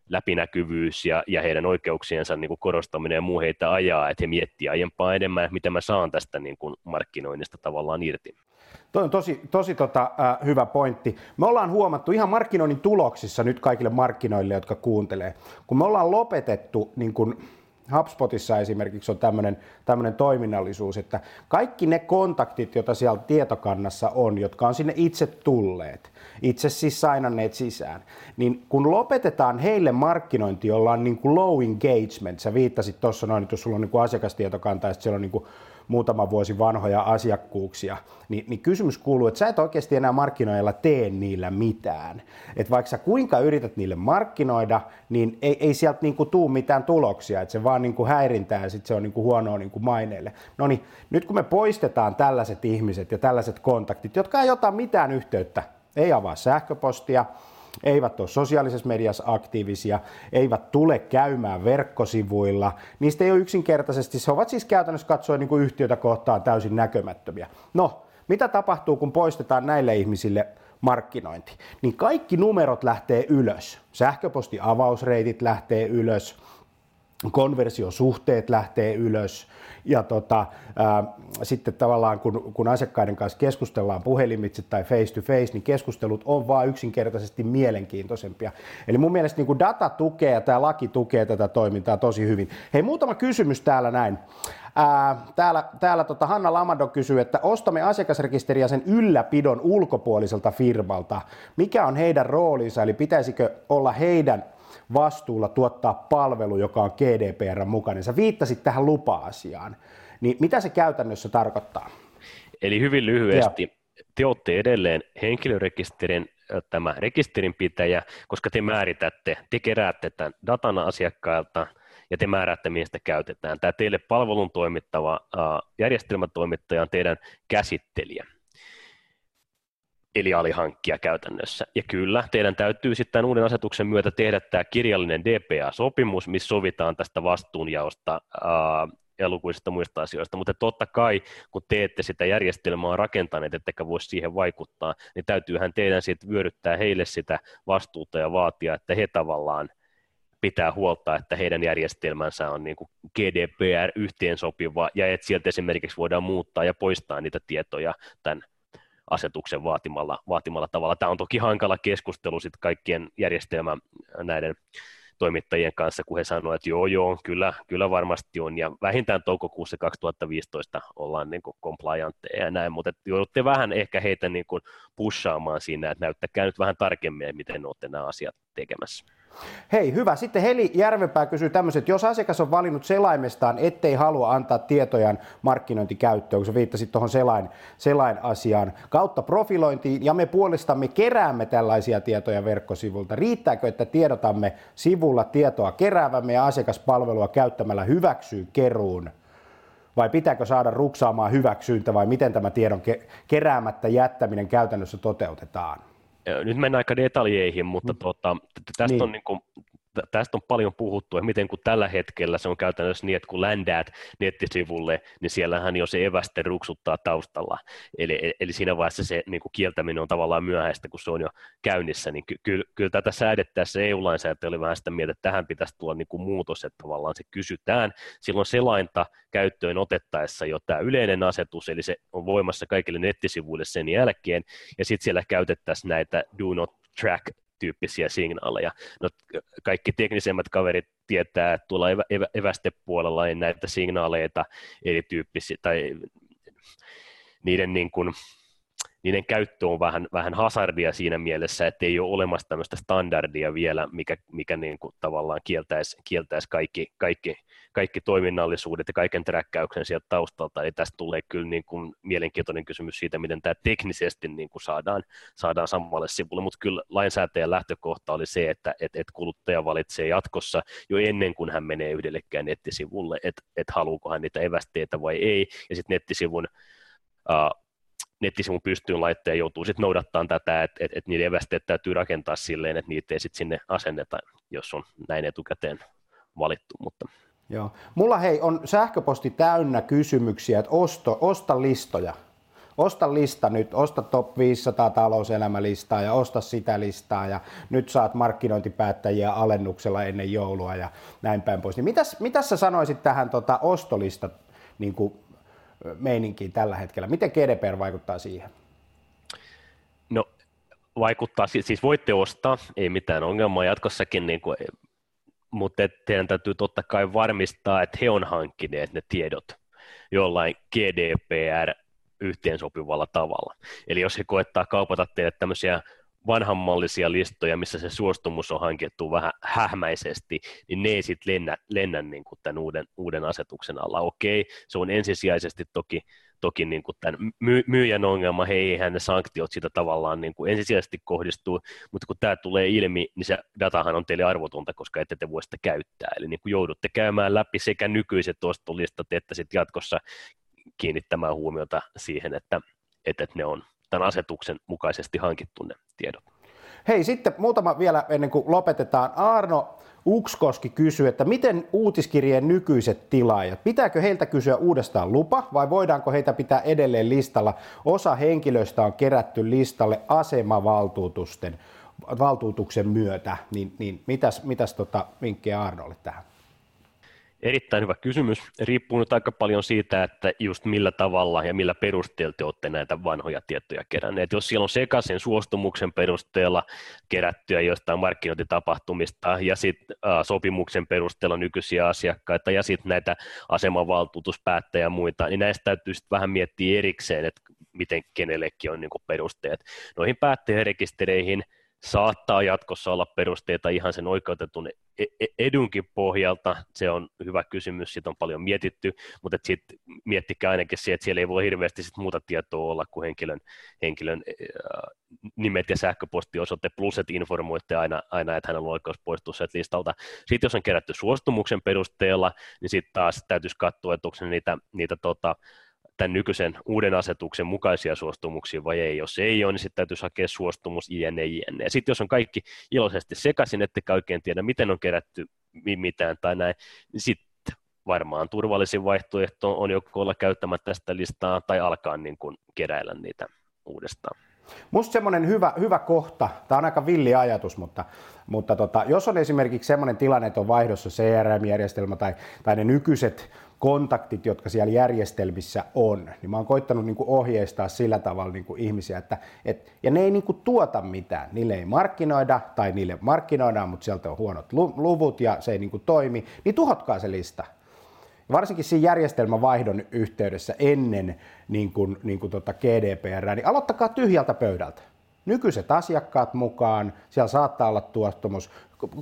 läpinäkyvyys ja, ja heidän oikeuksiensa niin kuin korostaminen ja muu heitä ajaa, että he miettii aiempaa enemmän, mitä mä saan tästä niin kuin markkinoinnista tavallaan irti. Toi on tosi, tosi tota, äh, hyvä pointti. Me ollaan huomattu ihan markkinoinnin tuloksissa nyt kaikille markkinoille, jotka kuuntelee, kun me ollaan lopetettu niin kun, HubSpotissa esimerkiksi on tämmöinen, toiminnallisuus, että kaikki ne kontaktit, joita siellä tietokannassa on, jotka on sinne itse tulleet, itse siis sainanneet sisään, niin kun lopetetaan heille markkinointi, jolla on niin kuin low engagement, sä viittasit tuossa noin, että jos sulla on niin kuin asiakastietokanta ja siellä on niin kuin muutama vuosi vanhoja asiakkuuksia, niin, niin kysymys kuuluu, että sä et oikeasti enää markkinoilla tee niillä mitään. Että vaikka sä kuinka yrität niille markkinoida, niin ei, ei sieltä niinku tuu mitään tuloksia, että se vaan niinku häirintää ja sitten se on niinku huonoa niinku maineille. No niin, nyt kun me poistetaan tällaiset ihmiset ja tällaiset kontaktit, jotka ei ota mitään yhteyttä, ei avaa sähköpostia, eivät ole sosiaalisessa mediassa aktiivisia, eivät tule käymään verkkosivuilla. Niistä ei ole yksinkertaisesti, se ovat siis käytännössä katsoen niin kuin yhtiötä kohtaan täysin näkömättömiä. No, mitä tapahtuu, kun poistetaan näille ihmisille markkinointi? Niin kaikki numerot lähtee ylös. Sähköpostiavausreitit lähtee ylös, konversiosuhteet lähtee ylös ja tota, ää, sitten tavallaan kun, kun asiakkaiden kanssa keskustellaan puhelimitse tai face to face, niin keskustelut on vaan yksinkertaisesti mielenkiintoisempia. Eli mun mielestä niin kuin data tukee ja tämä laki tukee tätä toimintaa tosi hyvin. Hei, muutama kysymys täällä näin. Ää, täällä täällä tota Hanna Lamado kysyy, että ostamme asiakasrekisteriä sen ylläpidon ulkopuoliselta firmalta. Mikä on heidän roolinsa, eli pitäisikö olla heidän vastuulla tuottaa palvelu, joka on GDPR mukainen. Sä viittasit tähän lupa-asiaan. Niin mitä se käytännössä tarkoittaa? Eli hyvin lyhyesti, ja. te olette edelleen henkilörekisterin tämä rekisterinpitäjä, koska te määritätte, te keräätte tämän datan asiakkailta ja te määräätte, mihin sitä käytetään. Tämä teille palvelun toimittava järjestelmätoimittaja on teidän käsittelijä eli alihankkija käytännössä. Ja kyllä, teidän täytyy sitten uuden asetuksen myötä tehdä tämä kirjallinen DPA-sopimus, missä sovitaan tästä vastuunjaosta ja lukuisista muista asioista, mutta totta kai, kun teette sitä järjestelmää rakentaneet, ettekä voisi siihen vaikuttaa, niin täytyyhän teidän sitten vyöryttää heille sitä vastuuta ja vaatia, että he tavallaan pitää huolta, että heidän järjestelmänsä on niin kuin GDPR yhteensopiva ja että sieltä esimerkiksi voidaan muuttaa ja poistaa niitä tietoja tämän asetuksen vaatimalla, vaatimalla tavalla. Tämä on toki hankala keskustelu sitten kaikkien järjestelmän näiden toimittajien kanssa, kun he sanoivat, että joo, joo, kyllä, kyllä varmasti on, ja vähintään toukokuussa 2015 ollaan niin kuin ja näin, mutta joudutte vähän ehkä heitä niin kuin pushaamaan siinä, että näyttäkää nyt vähän tarkemmin, miten olette nämä asiat tekemässä. Hei, hyvä. Sitten Heli Järvenpää kysyy tämmöiset, jos asiakas on valinnut selaimestaan, ettei halua antaa tietojaan markkinointikäyttöön, kun sä viittasit tuohon selain, selain-asiaan, kautta profilointiin, ja me puolestamme keräämme tällaisia tietoja verkkosivulta. Riittääkö, että tiedotamme sivulla tietoa keräävämme ja asiakaspalvelua käyttämällä hyväksyy keruun? Vai pitääkö saada ruksaamaan hyväksyntä vai miten tämä tiedon keräämättä jättäminen käytännössä toteutetaan? Nyt mennään aika detaljeihin, mutta mm. tuota, tästä niin. on niin kuin, tästä on paljon puhuttu, että miten kun tällä hetkellä se on käytännössä niin, että kun ländäät nettisivulle, niin siellähän jo se eväste ruksuttaa taustalla. Eli, eli siinä vaiheessa se niin kuin kieltäminen on tavallaan myöhäistä, kun se on jo käynnissä. Niin ky, ky, kyllä tätä säädettäessä EU-lainsäädäntö oli vähän sitä mieltä, että tähän pitäisi tulla niin kuin muutos, että tavallaan se kysytään. Silloin selainta käyttöön otettaessa jo tämä yleinen asetus, eli se on voimassa kaikille nettisivuille sen jälkeen, ja sitten siellä käytettäisiin näitä do not track tyyppisiä signaaleja. No, kaikki teknisemmät kaverit tietää, että tuolla evä, evä, evästepuolella ei näitä signaaleita erityyppisiä, tai niiden niin kuin, niiden käyttö on vähän, vähän hazardia siinä mielessä, että ei ole olemassa tämmöistä standardia vielä, mikä, mikä niin kuin tavallaan kieltäisi, kieltäisi kaikki, kaikki, kaikki toiminnallisuudet ja kaiken träkkäyksen sieltä taustalta. Eli tästä tulee kyllä niin kuin mielenkiintoinen kysymys siitä, miten tämä teknisesti niin kuin saadaan, saadaan samalle sivulle, mutta kyllä lainsäätäjän lähtökohta oli se, että et, et kuluttaja valitsee jatkossa jo ennen kuin hän menee yhdellekään nettisivulle, että et haluuko hän niitä evästeitä vai ei, ja sitten nettisivun uh, nettisivun pystyyn laitteen joutuu sitten noudattamaan tätä, että et, et niiden evästeet täytyy rakentaa silleen, että niitä ei sitten sinne asenneta, jos on näin etukäteen valittu. Mutta. Joo. Mulla hei on sähköposti täynnä kysymyksiä, että osto, osta listoja. Osta lista nyt, osta top 500 talouselämälistaa ja osta sitä listaa ja nyt saat markkinointipäättäjiä alennuksella ennen joulua ja näin päin pois. Niin mitäs, mitäs sä sanoisit tähän tota, ostolista niin kuin meininkiin tällä hetkellä. Miten GDPR vaikuttaa siihen? No vaikuttaa, siis voitte ostaa, ei mitään ongelmaa jatkossakin, niin kuin, mutta teidän täytyy totta kai varmistaa, että he on hankkineet ne tiedot jollain GDPR yhteensopivalla tavalla. Eli jos he koettaa kaupata teille tämmöisiä vanhanmallisia listoja, missä se suostumus on hankittu vähän hähmäisesti, niin ne ei sitten lennä, lennä niin kuin tämän uuden, uuden asetuksen alla. Okei, se on ensisijaisesti toki, toki niin kuin tämän my, myyjän ongelma, hei, eihän ne sanktiot sitä tavallaan niin kuin ensisijaisesti kohdistuu, mutta kun tämä tulee ilmi, niin se datahan on teille arvotonta, koska ette te voi sitä käyttää. Eli niin kuin joudutte käymään läpi sekä nykyiset ostolistat, että sitten jatkossa kiinnittämään huomiota siihen, että, että ne on tämän asetuksen mukaisesti hankittu ne tiedot. Hei, sitten muutama vielä ennen kuin lopetetaan. Arno Ukskoski kysyy, että miten uutiskirjeen nykyiset tilaajat, pitääkö heiltä kysyä uudestaan lupa vai voidaanko heitä pitää edelleen listalla? Osa henkilöistä on kerätty listalle asemavaltuutusten valtuutuksen myötä, niin, niin mitäs, mitäs tota vinkkejä Arnolle tähän? Erittäin hyvä kysymys. Riippuu nyt aika paljon siitä, että just millä tavalla ja millä perusteella te olette näitä vanhoja tietoja keränneet. Jos siellä on sekaisin suostumuksen perusteella kerättyä jostain markkinointitapahtumista ja sitten sopimuksen perusteella nykyisiä asiakkaita ja sitten näitä asemavaltuutuspäättäjä ja muita, niin näistä täytyy sitten vähän miettiä erikseen, että miten kenellekin on niinku perusteet. Noihin päättäjärekistereihin – saattaa jatkossa olla perusteita ihan sen oikeutetun e-, e-, edunkin pohjalta. Se on hyvä kysymys, siitä on paljon mietitty, mutta sitten miettikää ainakin se, että siellä ei voi hirveästi sit muuta tietoa olla kuin henkilön, henkilön nimet ja sähköpostiosoite, plus että informoitte aina, aina, että hänellä on oikeus poistua sieltä listalta. Sitten jos on kerätty suostumuksen perusteella, niin sitten taas täytyisi katsoa, että onko niitä, niitä tota, tämän nykyisen uuden asetuksen mukaisia suostumuksia vai ei. Jos ei ole, niin sitten täytyisi hakea suostumus jne, jne. Sitten jos on kaikki iloisesti sekaisin, ettekä oikein tiedä, miten on kerätty mitään tai näin, niin sitten varmaan turvallisin vaihtoehto on joko olla käyttämättä tästä listaa tai alkaa niin kuin keräillä niitä uudestaan. Musta semmoinen hyvä, hyvä kohta, tämä on aika villi ajatus, mutta, mutta tota, jos on esimerkiksi semmoinen tilanne, että on vaihdossa CRM-järjestelmä tai, tai ne nykyiset kontaktit, jotka siellä järjestelmissä on, niin mä oon koittanut niin kuin ohjeistaa sillä tavalla niin kuin ihmisiä, että et, ja ne ei niin kuin tuota mitään, niille ei markkinoida tai niille markkinoidaan, mutta sieltä on huonot luvut ja se ei niin kuin toimi, niin tuhotkaa se lista. Varsinkin siinä järjestelmän vaihdon yhteydessä ennen niin kuin, niin kuin tota GDPR, niin aloittakaa tyhjältä pöydältä nykyiset asiakkaat mukaan, siellä saattaa olla tuottamus,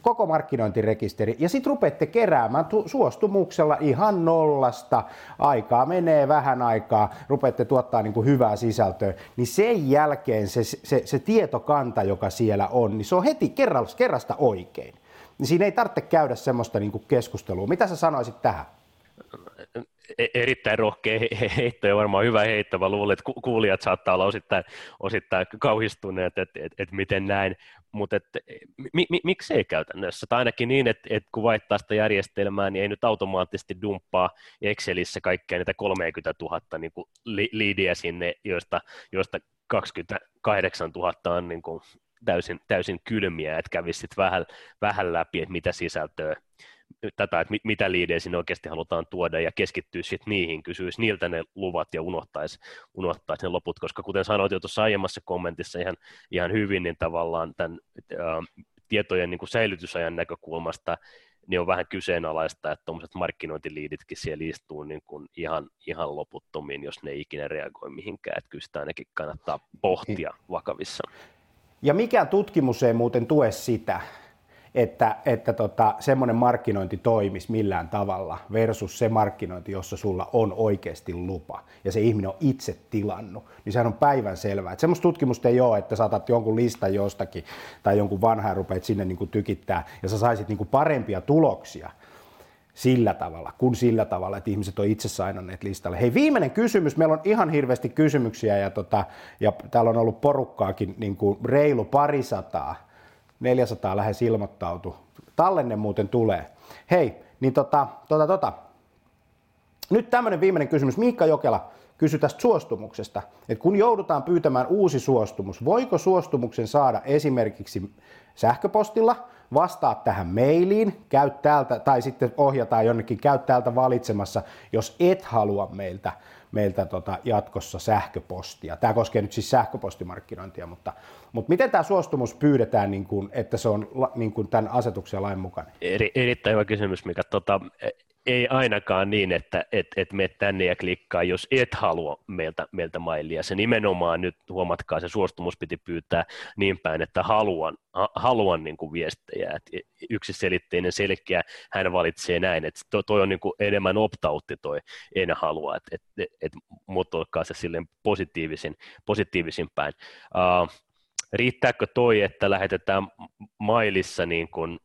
koko markkinointirekisteri, ja sitten rupeatte keräämään tu- suostumuksella ihan nollasta, aikaa menee vähän aikaa, rupeatte tuottaa niin kuin hyvää sisältöä, niin sen jälkeen se, se, se tietokanta, joka siellä on, niin se on heti kerrasta oikein. Niin siinä ei tarvitse käydä semmoista niin kuin keskustelua. Mitä sä sanoisit tähän? E-, erittäin rohkea heitto ja varmaan hyvä heitto. Mä luulen, että kuulijat saattaa olla osittain, osittain kauhistuneet, että, että, että miten näin, mutta että, mi, mi, miksei käytännössä? Tai ainakin niin, että, että kun vaihtaa sitä järjestelmää, niin ei nyt automaattisesti dumppaa Excelissä kaikkea niitä 30 000 niin kuin liidiä sinne, joista, joista 28 000 on niin kuin täysin, täysin kylmiä, että kävisit vähän, vähän läpi, että mitä sisältöä tätä, että mitä liidejä sinne oikeasti halutaan tuoda ja keskittyä sitten niihin, kysyisi niiltä ne luvat ja unohtaisi, unohtaisi ne loput, koska kuten sanoit jo tuossa aiemmassa kommentissa ihan, ihan hyvin, niin tavallaan tämän ä, tietojen niin kuin säilytysajan näkökulmasta niin on vähän kyseenalaista, että tuommoiset markkinointiliiditkin siellä istuu niin kuin ihan, ihan loputtomiin, jos ne ei ikinä reagoi mihinkään, että kyllä sitä ainakin kannattaa pohtia vakavissa. Ja mikään tutkimus ei muuten tue sitä, että, että tota, semmoinen markkinointi toimisi millään tavalla versus se markkinointi, jossa sulla on oikeasti lupa ja se ihminen on itse tilannut, niin sehän on päivän selvää. Että semmoista tutkimusta ei ole, että saatat jonkun listan jostakin tai jonkun vanhan rupeat sinne niin kuin tykittää ja sä saisit niin kuin parempia tuloksia sillä tavalla, kuin sillä tavalla, että ihmiset on itse sainanneet listalle. Hei, viimeinen kysymys. Meillä on ihan hirveästi kysymyksiä ja, tota, ja täällä on ollut porukkaakin niin kuin reilu parisataa 400 lähes ilmoittautu. Tallenne muuten tulee. Hei, niin tota, tota, tota. Nyt tämmöinen viimeinen kysymys. Miikka Jokela kysyi tästä suostumuksesta. Että kun joudutaan pyytämään uusi suostumus, voiko suostumuksen saada esimerkiksi sähköpostilla, vastaa tähän mailiin, käy täältä, tai sitten ohjataan jonnekin, käy täältä valitsemassa, jos et halua meiltä meiltä tota jatkossa sähköpostia. Tämä koskee nyt siis sähköpostimarkkinointia, mutta, mutta miten tämä suostumus pyydetään, niin kuin, että se on niin kuin tämän asetuksen lain mukainen? Eri, erittäin hyvä kysymys, mikä tota, ei ainakaan niin, että et, et menet tänne ja klikkaa, jos et halua meiltä, meiltä mailia. Se nimenomaan nyt, huomatkaa, se suostumus piti pyytää niin päin, että haluan, ha, haluan niin kuin viestejä. Et yksiselitteinen, selkeä, hän valitsee näin, että toi, toi on niin kuin enemmän opt-outti toi en halua, että et, et, et muotoilkaa se silleen positiivisin, positiivisin päin. Uh, riittääkö toi, että lähetetään mailissa niin kuin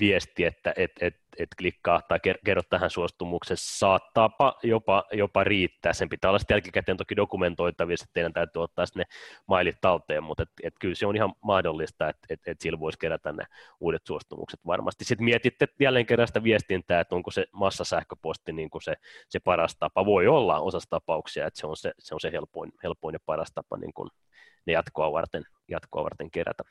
viesti, että et, et, et klikkaa tai kerro tähän suostumuksen, saattaa jopa, jopa riittää. Sen pitää olla sitten jälkikäteen toki dokumentoitavissa, että teidän täytyy ottaa ne mailit talteen, mutta et, et kyllä se on ihan mahdollista, että et, et sillä voisi kerätä ne uudet suostumukset varmasti. Sitten mietitte jälleen kerran sitä viestintää, että onko se massasähköposti niin kuin se, se paras tapa. Voi olla osassa tapauksia, että se on se, se, on se helpoin, helpoin ja paras tapa niin kuin ne jatkoa varten, jatkoa varten kerätä.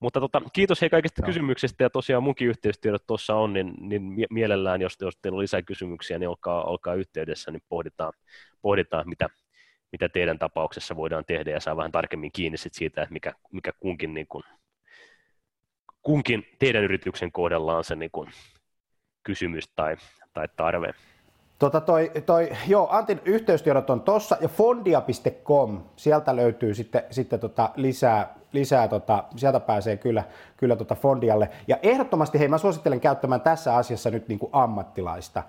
Mutta tota, kiitos hei kaikista Joo. kysymyksistä ja tosiaan munkin yhteystiedot tuossa on, niin, niin mielellään, jos, jos teillä on lisää kysymyksiä, niin olkaa, olkaa yhteydessä, niin pohditaan, pohditaan mitä, mitä teidän tapauksessa voidaan tehdä ja saa vähän tarkemmin kiinni sit siitä, että mikä, mikä kunkin, niin kun, kunkin teidän yrityksen kohdalla on se niin kun, kysymys tai, tai tarve. Tota toi, toi, joo, Antin yhteystiedot on tossa ja fondia.com, sieltä löytyy sitten, sitten tota lisää, lisää tota, sieltä pääsee kyllä, kyllä tota Fondialle. Ja ehdottomasti, hei mä suosittelen käyttämään tässä asiassa nyt niin kuin ammattilaista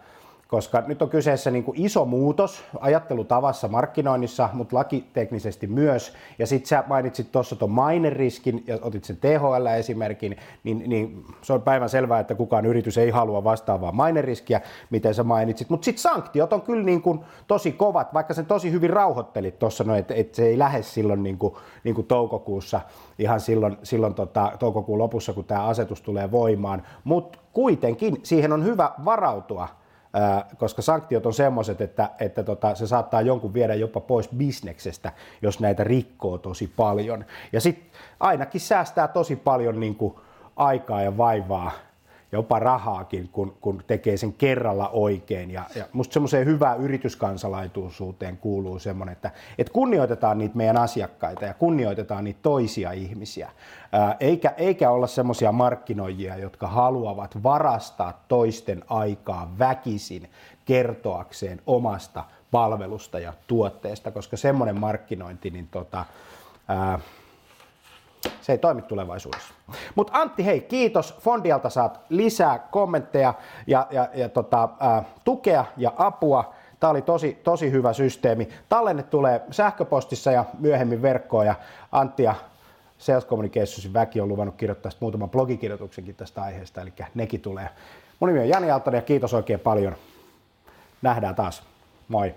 koska nyt on kyseessä niin kuin iso muutos ajattelutavassa markkinoinnissa, mutta lakiteknisesti myös. Ja sitten sä mainitsit tuossa tuon maineriskin ja otit sen THL-esimerkin, niin, niin se on päivän selvää, että kukaan yritys ei halua vastaavaa maineriskiä, miten sä mainitsit. Mutta sitten sanktiot on kyllä niin kuin tosi kovat, vaikka sen tosi hyvin rauhoittelit tuossa, no, että et se ei lähde silloin niin kuin, niin kuin toukokuussa, ihan silloin, silloin tota, toukokuun lopussa, kun tämä asetus tulee voimaan. Mutta kuitenkin siihen on hyvä varautua koska sanktiot on semmoiset, että, että tota, se saattaa jonkun viedä jopa pois bisneksestä, jos näitä rikkoo tosi paljon. Ja sitten ainakin säästää tosi paljon niin kuin aikaa ja vaivaa jopa rahaakin, kun, kun tekee sen kerralla oikein. Ja, ja musta semmoiseen hyvään yrityskansalaisuuteen kuuluu semmoinen, että, että kunnioitetaan niitä meidän asiakkaita ja kunnioitetaan niitä toisia ihmisiä. Ää, eikä, eikä olla semmoisia markkinoijia, jotka haluavat varastaa toisten aikaa väkisin kertoakseen omasta palvelusta ja tuotteesta, koska semmoinen markkinointi, niin tota, ää, se ei toimi tulevaisuudessa. Mutta Antti, hei, kiitos. Fondialta saat lisää kommentteja ja, ja, ja tota, ää, tukea ja apua. Tämä oli tosi, tosi hyvä systeemi. Tallenne tulee sähköpostissa ja myöhemmin verkkoon ja Antti ja Sales Communicationsin väki on luvannut kirjoittaa muutaman blogikirjoituksenkin tästä aiheesta, eli nekin tulee. Mun nimi on Jani Aaltonen ja kiitos oikein paljon. Nähdään taas. Moi.